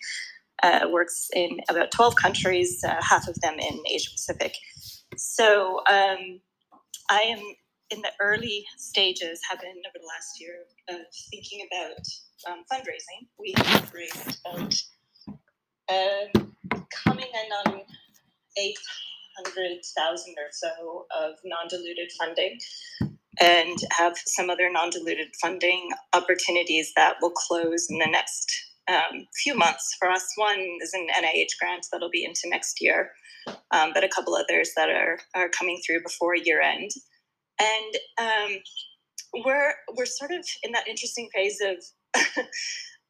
Uh, works in about 12 countries, uh, half of them in Asia Pacific. So um, I am in the early stages, have been over the last year, of thinking about um, fundraising. We have raised about uh, coming in on 800,000 or so of non diluted funding and have some other non-diluted funding opportunities that will close in the next um, few months. For us, one is an NIH grant that'll be into next year, um, but a couple others that are are coming through before year end, and um, we're we're sort of in that interesting phase of. <laughs>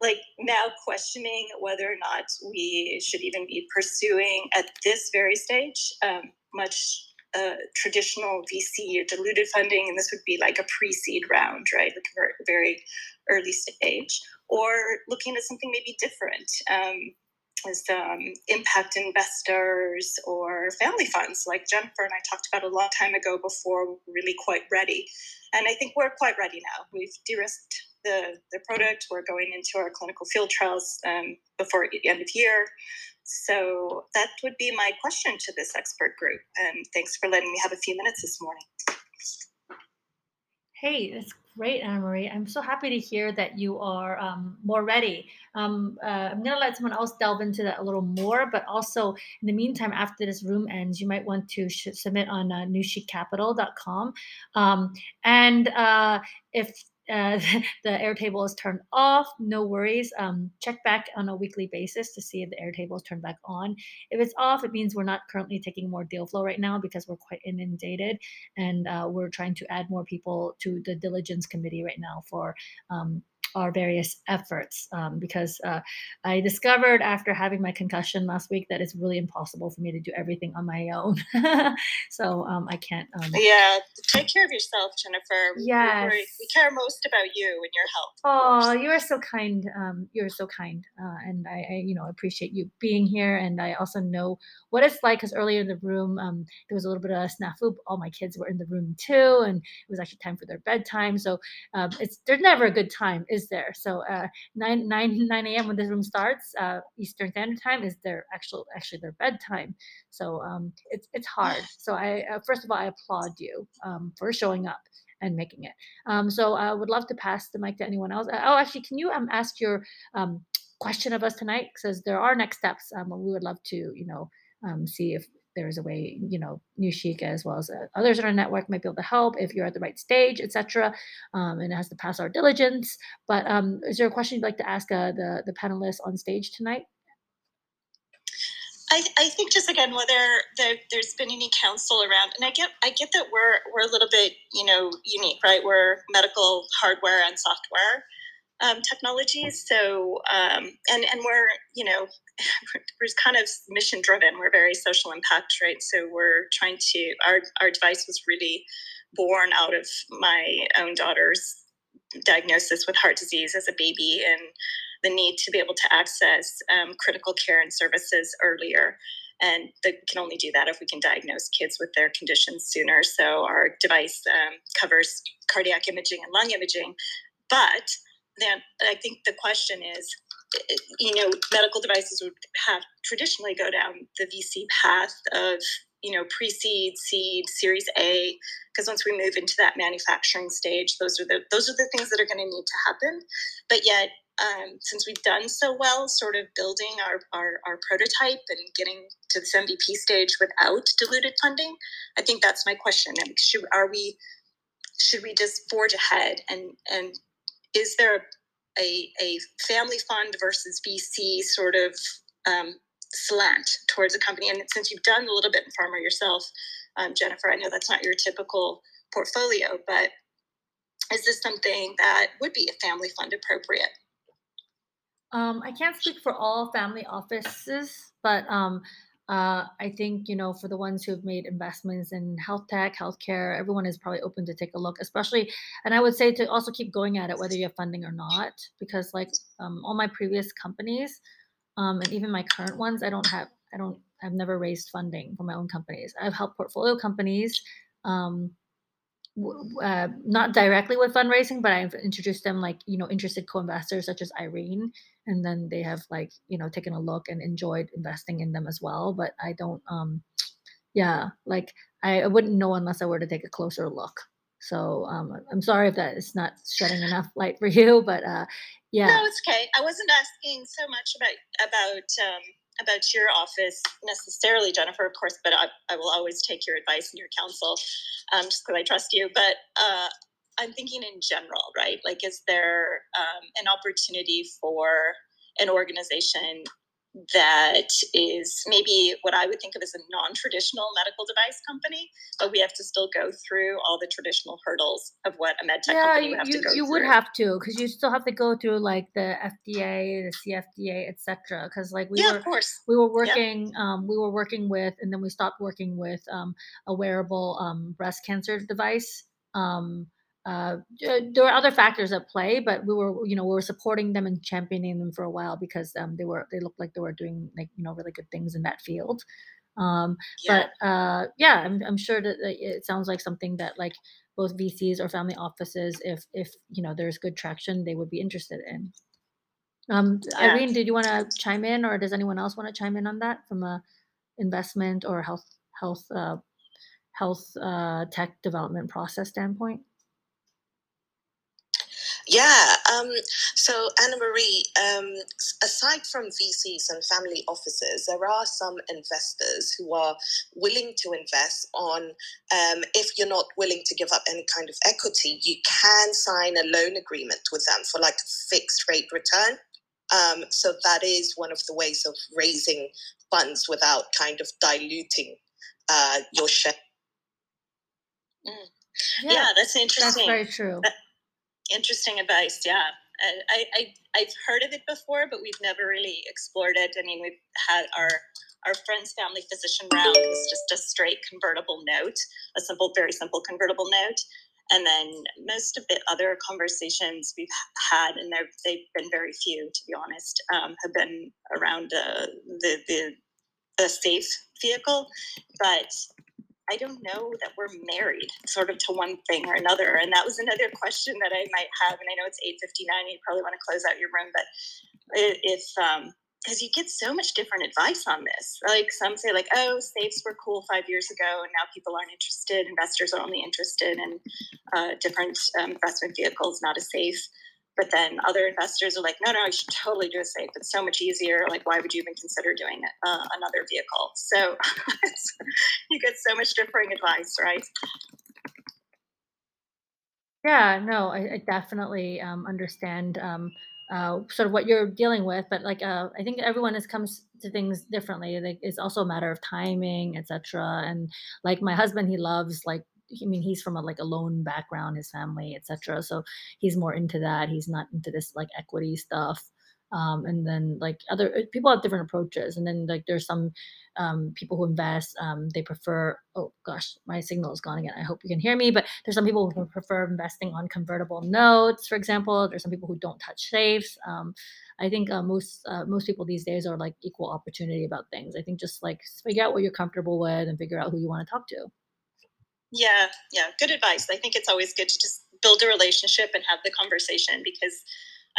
like now questioning whether or not we should even be pursuing at this very stage um, much a traditional VC or diluted funding, and this would be like a pre-seed round, right, like a very early stage, or looking at something maybe different. Um, as um, impact investors or family funds, like Jennifer and I talked about a long time ago before really quite ready. And I think we're quite ready now. We've de risked the, the product, we're going into our clinical field trials um, before the end of year. So that would be my question to this expert group. And thanks for letting me have a few minutes this morning. Hey, that's great, Anna Marie. I'm so happy to hear that you are um, more ready. Um, uh, I'm going to let someone else delve into that a little more, but also in the meantime, after this room ends, you might want to sh- submit on uh, nushicapital.com. Um, and uh, if uh, <laughs> the Airtable is turned off, no worries. Um, check back on a weekly basis to see if the Airtable is turned back on. If it's off, it means we're not currently taking more deal flow right now because we're quite inundated and uh, we're trying to add more people to the diligence committee right now for um, our various efforts um, because uh, I discovered after having my concussion last week that it's really impossible for me to do everything on my own. <laughs> so um, I can't. Um, yeah, take care of yourself, Jennifer. Yeah, we, care most about you and your health. Oh, you are so kind. Um, you're so kind, uh, and I, I, you know, appreciate you being here. And I also know what it's like because earlier in the room um, there was a little bit of a snafu. All my kids were in the room too, and it was actually time for their bedtime. So um, it's there's never a good time, is there? So uh, 9 9 9 a.m. when this room starts, uh, Eastern Standard Time is their actual actually their bedtime. So um, it's it's hard. <sighs> So I uh, first of all I applaud you um, for showing up and making it. Um, so I would love to pass the mic to anyone else. Oh, actually, can you um, ask your um, question of us tonight? Because there are next steps. Um, we would love to, you know, um, see if there's a way, you know, Nushi as well as uh, others in our network might be able to help if you're at the right stage, etc. Um, and it has to pass our diligence. But um, is there a question you'd like to ask uh, the the panelists on stage tonight? I, I think just again whether there, there's been any counsel around, and I get I get that we're we're a little bit you know unique, right? We're medical hardware and software um, technologies. So, um, and and we're you know <laughs> we're kind of mission driven. We're very social impact, right? So we're trying to our our device was really born out of my own daughter's diagnosis with heart disease as a baby and the need to be able to access um, critical care and services earlier. and the, we can only do that if we can diagnose kids with their conditions sooner. So our device um, covers cardiac imaging and lung imaging, but then I think the question is, you know, medical devices would have traditionally go down the VC path of you know pre-seed, seed, Series A, because once we move into that manufacturing stage, those are the those are the things that are going to need to happen. But yet, um, since we've done so well, sort of building our, our, our prototype and getting to this MVP stage without diluted funding, I think that's my question. Should, are we should we just forge ahead and and is there a, a family fund versus VC sort of um, slant towards a company? And since you've done a little bit in pharma yourself, um, Jennifer, I know that's not your typical portfolio, but is this something that would be a family fund appropriate? Um, I can't speak for all family offices, but um, uh, I think you know for the ones who have made investments in health tech, healthcare, everyone is probably open to take a look. Especially, and I would say to also keep going at it whether you have funding or not, because like um, all my previous companies, um, and even my current ones, I don't have, I don't, I've never raised funding for my own companies. I've helped portfolio companies. Um, uh, not directly with fundraising, but I've introduced them like you know interested co-investors such as Irene, and then they have like you know taken a look and enjoyed investing in them as well. But I don't, um, yeah, like I, I wouldn't know unless I were to take a closer look. So um, I'm sorry if that is not shedding enough light for <laughs> you, but uh, yeah. No, it's okay. I wasn't asking so much about about um, about your office necessarily, Jennifer, of course, but I, I will always take your advice and your counsel um, just because I trust you. But uh, I'm thinking in general, right? Like, is there um, an opportunity for an organization that is maybe what I would think of as a non-traditional medical device company, but we have to still go through all the traditional hurdles of what a med tech yeah, company you, would have you, to go you through. would have to because you still have to go through like the FDA, the CFDA, etc. Because like we yeah, were of course. we were Yeah. working um, we were working with and then we stopped working with um, a wearable um, breast cancer device um, uh, there were other factors at play but we were you know we were supporting them and championing them for a while because um, they were they looked like they were doing like you know really good things in that field um, Yeah. but uh, yeah I'm, I'm sure that that it sounds like something that like both vcs or family offices if if you know there's good traction they would be interested in um, Yeah. Irene, did you want to chime in, or does anyone else want to chime in on that from a investment or health health uh, health uh, tech development process standpoint? Yeah. Um, so, Anna Marie, um, aside from VCs and family offices, there are some investors who are willing to invest on, um, if you're not willing to give up any kind of equity, you can sign a loan agreement with them for like a fixed rate return. Um, so, that is one of the ways of raising funds without kind of diluting uh, your share. Mm. Yeah, that's that's interesting. That's very true. That- interesting advice. Yeah, I, I, I've heard of it before, but we've never really explored it. I mean, we've had our our friend's family physician round was just a straight convertible note, a simple, very simple convertible note. And then most of the other conversations we've had, and they've, they've been very few, to be honest, um, have been around uh, the, the the safe vehicle. But I don't know that we're married sort of to one thing or another. And that was another question that I might have. And I know it's 8.59, you probably want to close out your room, but if, um, because you get so much different advice on this. Like some say, like, oh, safes were cool five years ago, and now people aren't interested. Investors are only interested in uh, different um, investment vehicles, not a safe. But then other investors are like, no, no, you should totally do a safe. It's so much easier. Like, why would you even consider doing uh, another vehicle? So <laughs> you get so much differing advice, right? Yeah, no, I, I definitely um, understand um, uh, sort of what you're dealing with, but like uh, I think everyone has comes to things differently. Like it's also a matter of timing, etc. And like my husband, he loves like I mean he's from a like a loan background, his family, etc. So he's more into that. He's not into this like equity stuff. um, and then like other uh, people have different approaches and then like there's some um, people who invest um, they prefer oh gosh my signal is gone again i hope you can hear me but there's some people who prefer investing on convertible notes for example there's some people who don't touch safes um, i think uh, most uh, most people these days are like equal opportunity about things i think just like figure out what you're comfortable with and figure out who you want to talk to Yeah, yeah, good advice. I think it's always good to just build a relationship and have the conversation because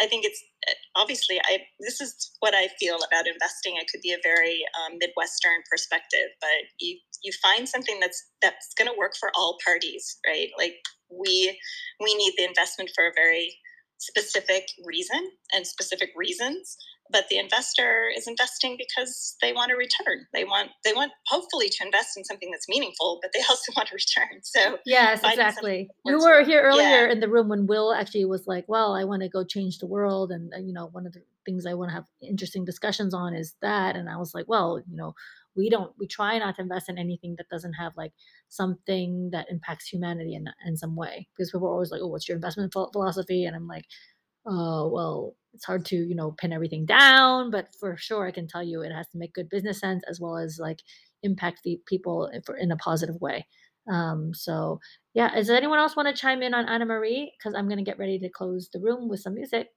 I think it's uh, obviously I this is what I feel about investing. It could be a very um, midwestern perspective, but you you find something that's that's going to work for all parties, right? Like we we need the investment for a very specific reason and specific reasons but the investor is investing because they want a return they want they want hopefully to invest in something that's meaningful but they <laughs> also want a return so Yes, exactly. works were here earlier yeah in the room when Will actually was like, "Well, I want to go change the world, and uh, you know, one of the things I want to have interesting discussions on is that." And I was like, "Well, you know, we don't, we try not to invest in anything that doesn't have like something that impacts humanity in in some way, because people are always like, "Oh, what's your investment philosophy?" And I'm like, "Oh, well." It's hard to, you know, pin everything down, but for sure, I can tell you it has to make good business sense as well as like impact the people in- a positive way. Um, so yeah, does anyone else want to chime in on Anna Marie? Because I'm gonna get ready to close the room with some music.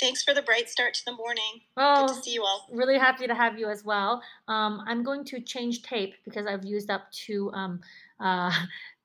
Thanks for the bright start to the morning good Oh, to see you all really happy to have you as well. Um, I'm going to change tape because I've used up two um, <laughs> uh,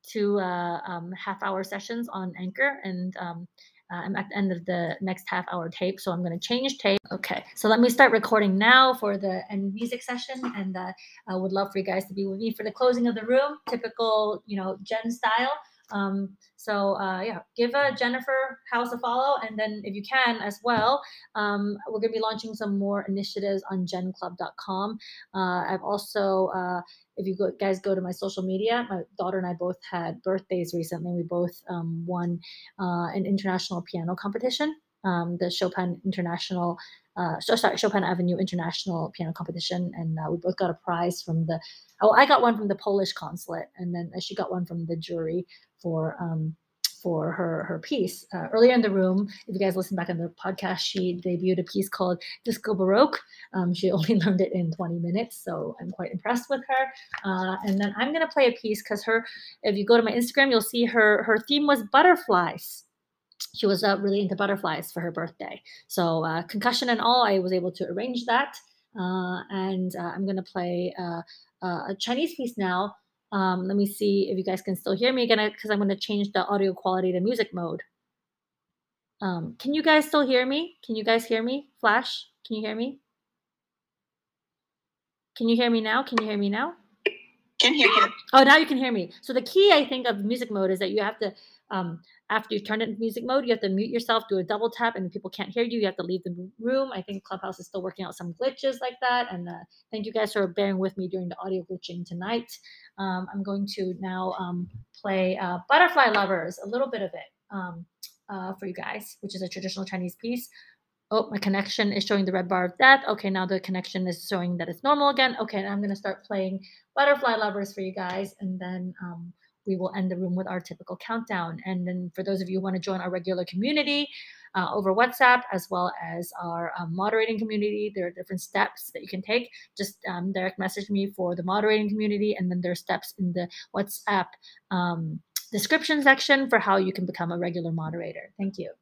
two uh, um, half hour sessions on Anchor, and um, uh, I'm at the end of the next half hour tape. So I'm going to change tape. Okay, so let me start recording now for the end music session, and uh, I would love for you guys to be with me for the closing of the room, typical you know Jen style. Um, so uh, yeah, give uh, Jennifer House a follow, and then if you can as well, um, we're going to be launching some more initiatives on GenClub.com. Uh, I've also, uh, if you go, guys go to my social media, my daughter and I both had birthdays recently. We both um, won uh, an international piano competition, um, the Chopin International. Uh, so sorry, Chopin Avenue International Piano Competition, and we both got a prize from the. Oh, I got one from the Polish consulate, and then she got one from the jury for um, for her her piece. Uh, earlier in the room, if you guys listen back on the podcast, she debuted a piece called Disco Baroque. Um, she <laughs> only learned it in 20 minutes, so I'm quite impressed with her. Uh, and then I'm gonna play a piece because her, if you go to my Instagram, you'll see her her theme was butterflies. She was uh, really into butterflies for her birthday. So uh, concussion and all, I was able to arrange that. Uh, and uh, I'm gonna play uh, uh, a Chinese piece now. Um, let me see if you guys can still hear me again because I'm going to change the audio quality to music mode. Um, can you guys still hear me? Can you guys hear me? Flash, can you hear me? Can you hear me now? Can you hear me now? Can hear you Oh, now you can hear me. So the key, I think, of music mode is that you have to, um, after you've turned it into music mode, you have to mute yourself, do a double tap, and people can't hear you, you have to leave the room. I think Clubhouse is still working out some glitches like that. And uh, thank you guys for bearing with me during the audio glitching tonight. Um, I'm going to now um, play uh, Butterfly Lovers, a little bit of it um, uh, for you guys, which is a traditional Chinese piece. Oh, my connection is showing the red bar of death. Okay, now the connection is showing that it's normal again. Okay, and I'm going to start playing Butterfly Lovers for you guys, and then um, we will end the room with our typical countdown. And then for those of you who want to join our regular community uh, over WhatsApp, as well as our um, moderating community, there are different steps that you can take. Just um, direct message me for the moderating community, and then there are steps in the WhatsApp um, description section for how you can become a regular moderator. Thank you.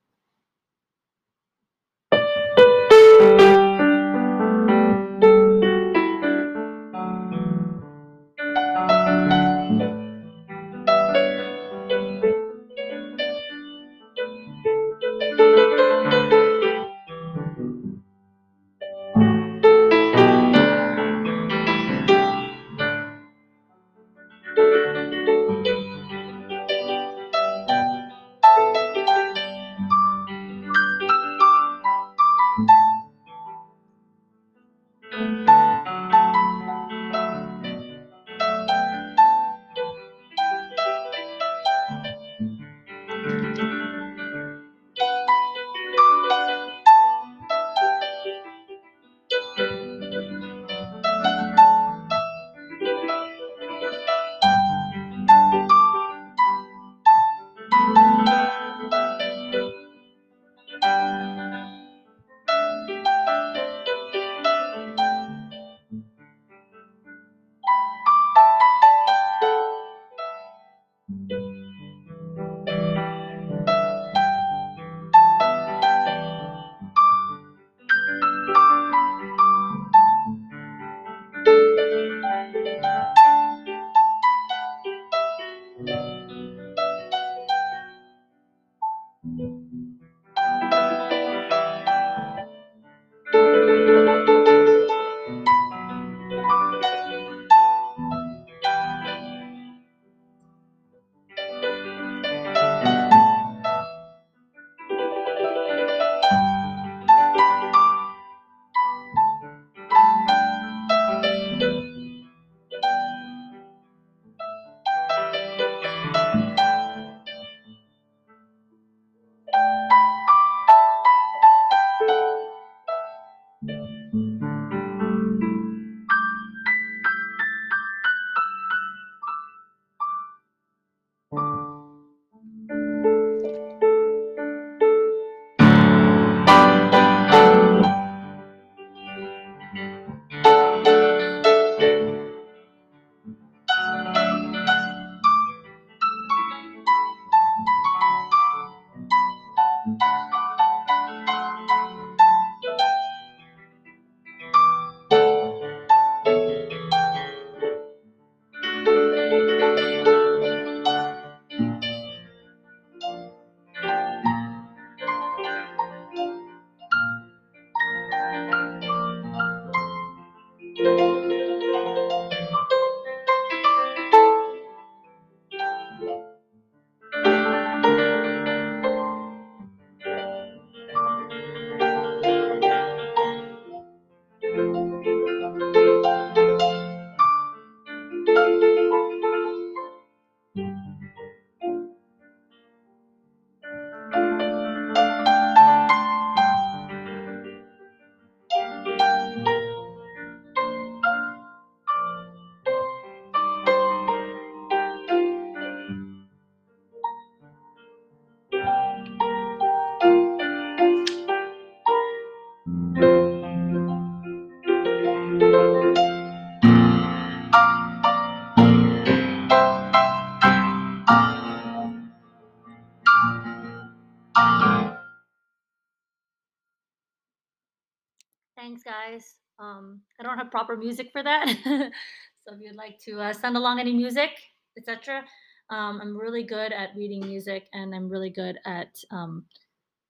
Guys. Um, I don't have proper music for that. <laughs> so if you'd like to uh, send along any music, etc., um, I'm really good at reading music and I'm really good at um,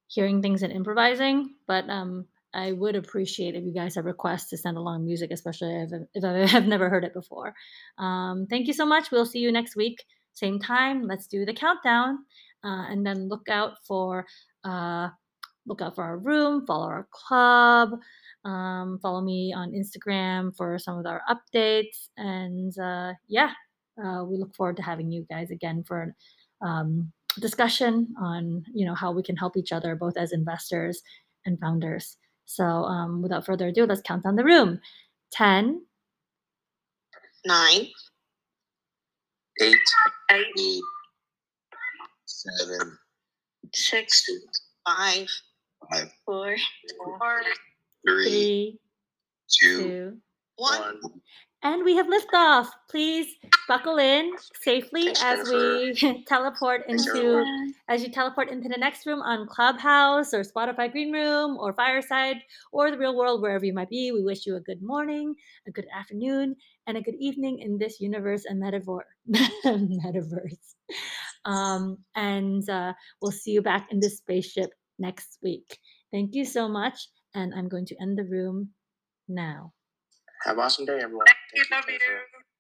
hearing things and improvising. But um, I would appreciate if you guys have requests to send along music, especially if, if I have never heard it before. Um, thank you so much. We'll see you next week, same time. Let's do the countdown, uh, and then look out for uh, look out for our room, follow our club. Um, follow me on Instagram for some of our updates. And uh, yeah, uh, we look forward to having you guys again for um, discussion on you know how we can help each other both as investors and founders. So um, without further ado, let's count down the room. 10, Nine, Eight, Eight, seven, six, five, five, four, Four, three, three, two, two, one. and we have liftoff. Please buckle in safely Thanks, as we <laughs> teleport into as you teleport into the next room on Clubhouse or Spotify Green Room or Fireside or the real world, wherever you might be. We wish you a good morning, a good afternoon, and a good evening in this universe and metaphor <laughs> metaverse. Um, and uh, we'll see you back in this spaceship next week. Thank you so much, and I'm going to end the room now. Have an awesome day, everyone. Thank you, Thank love you.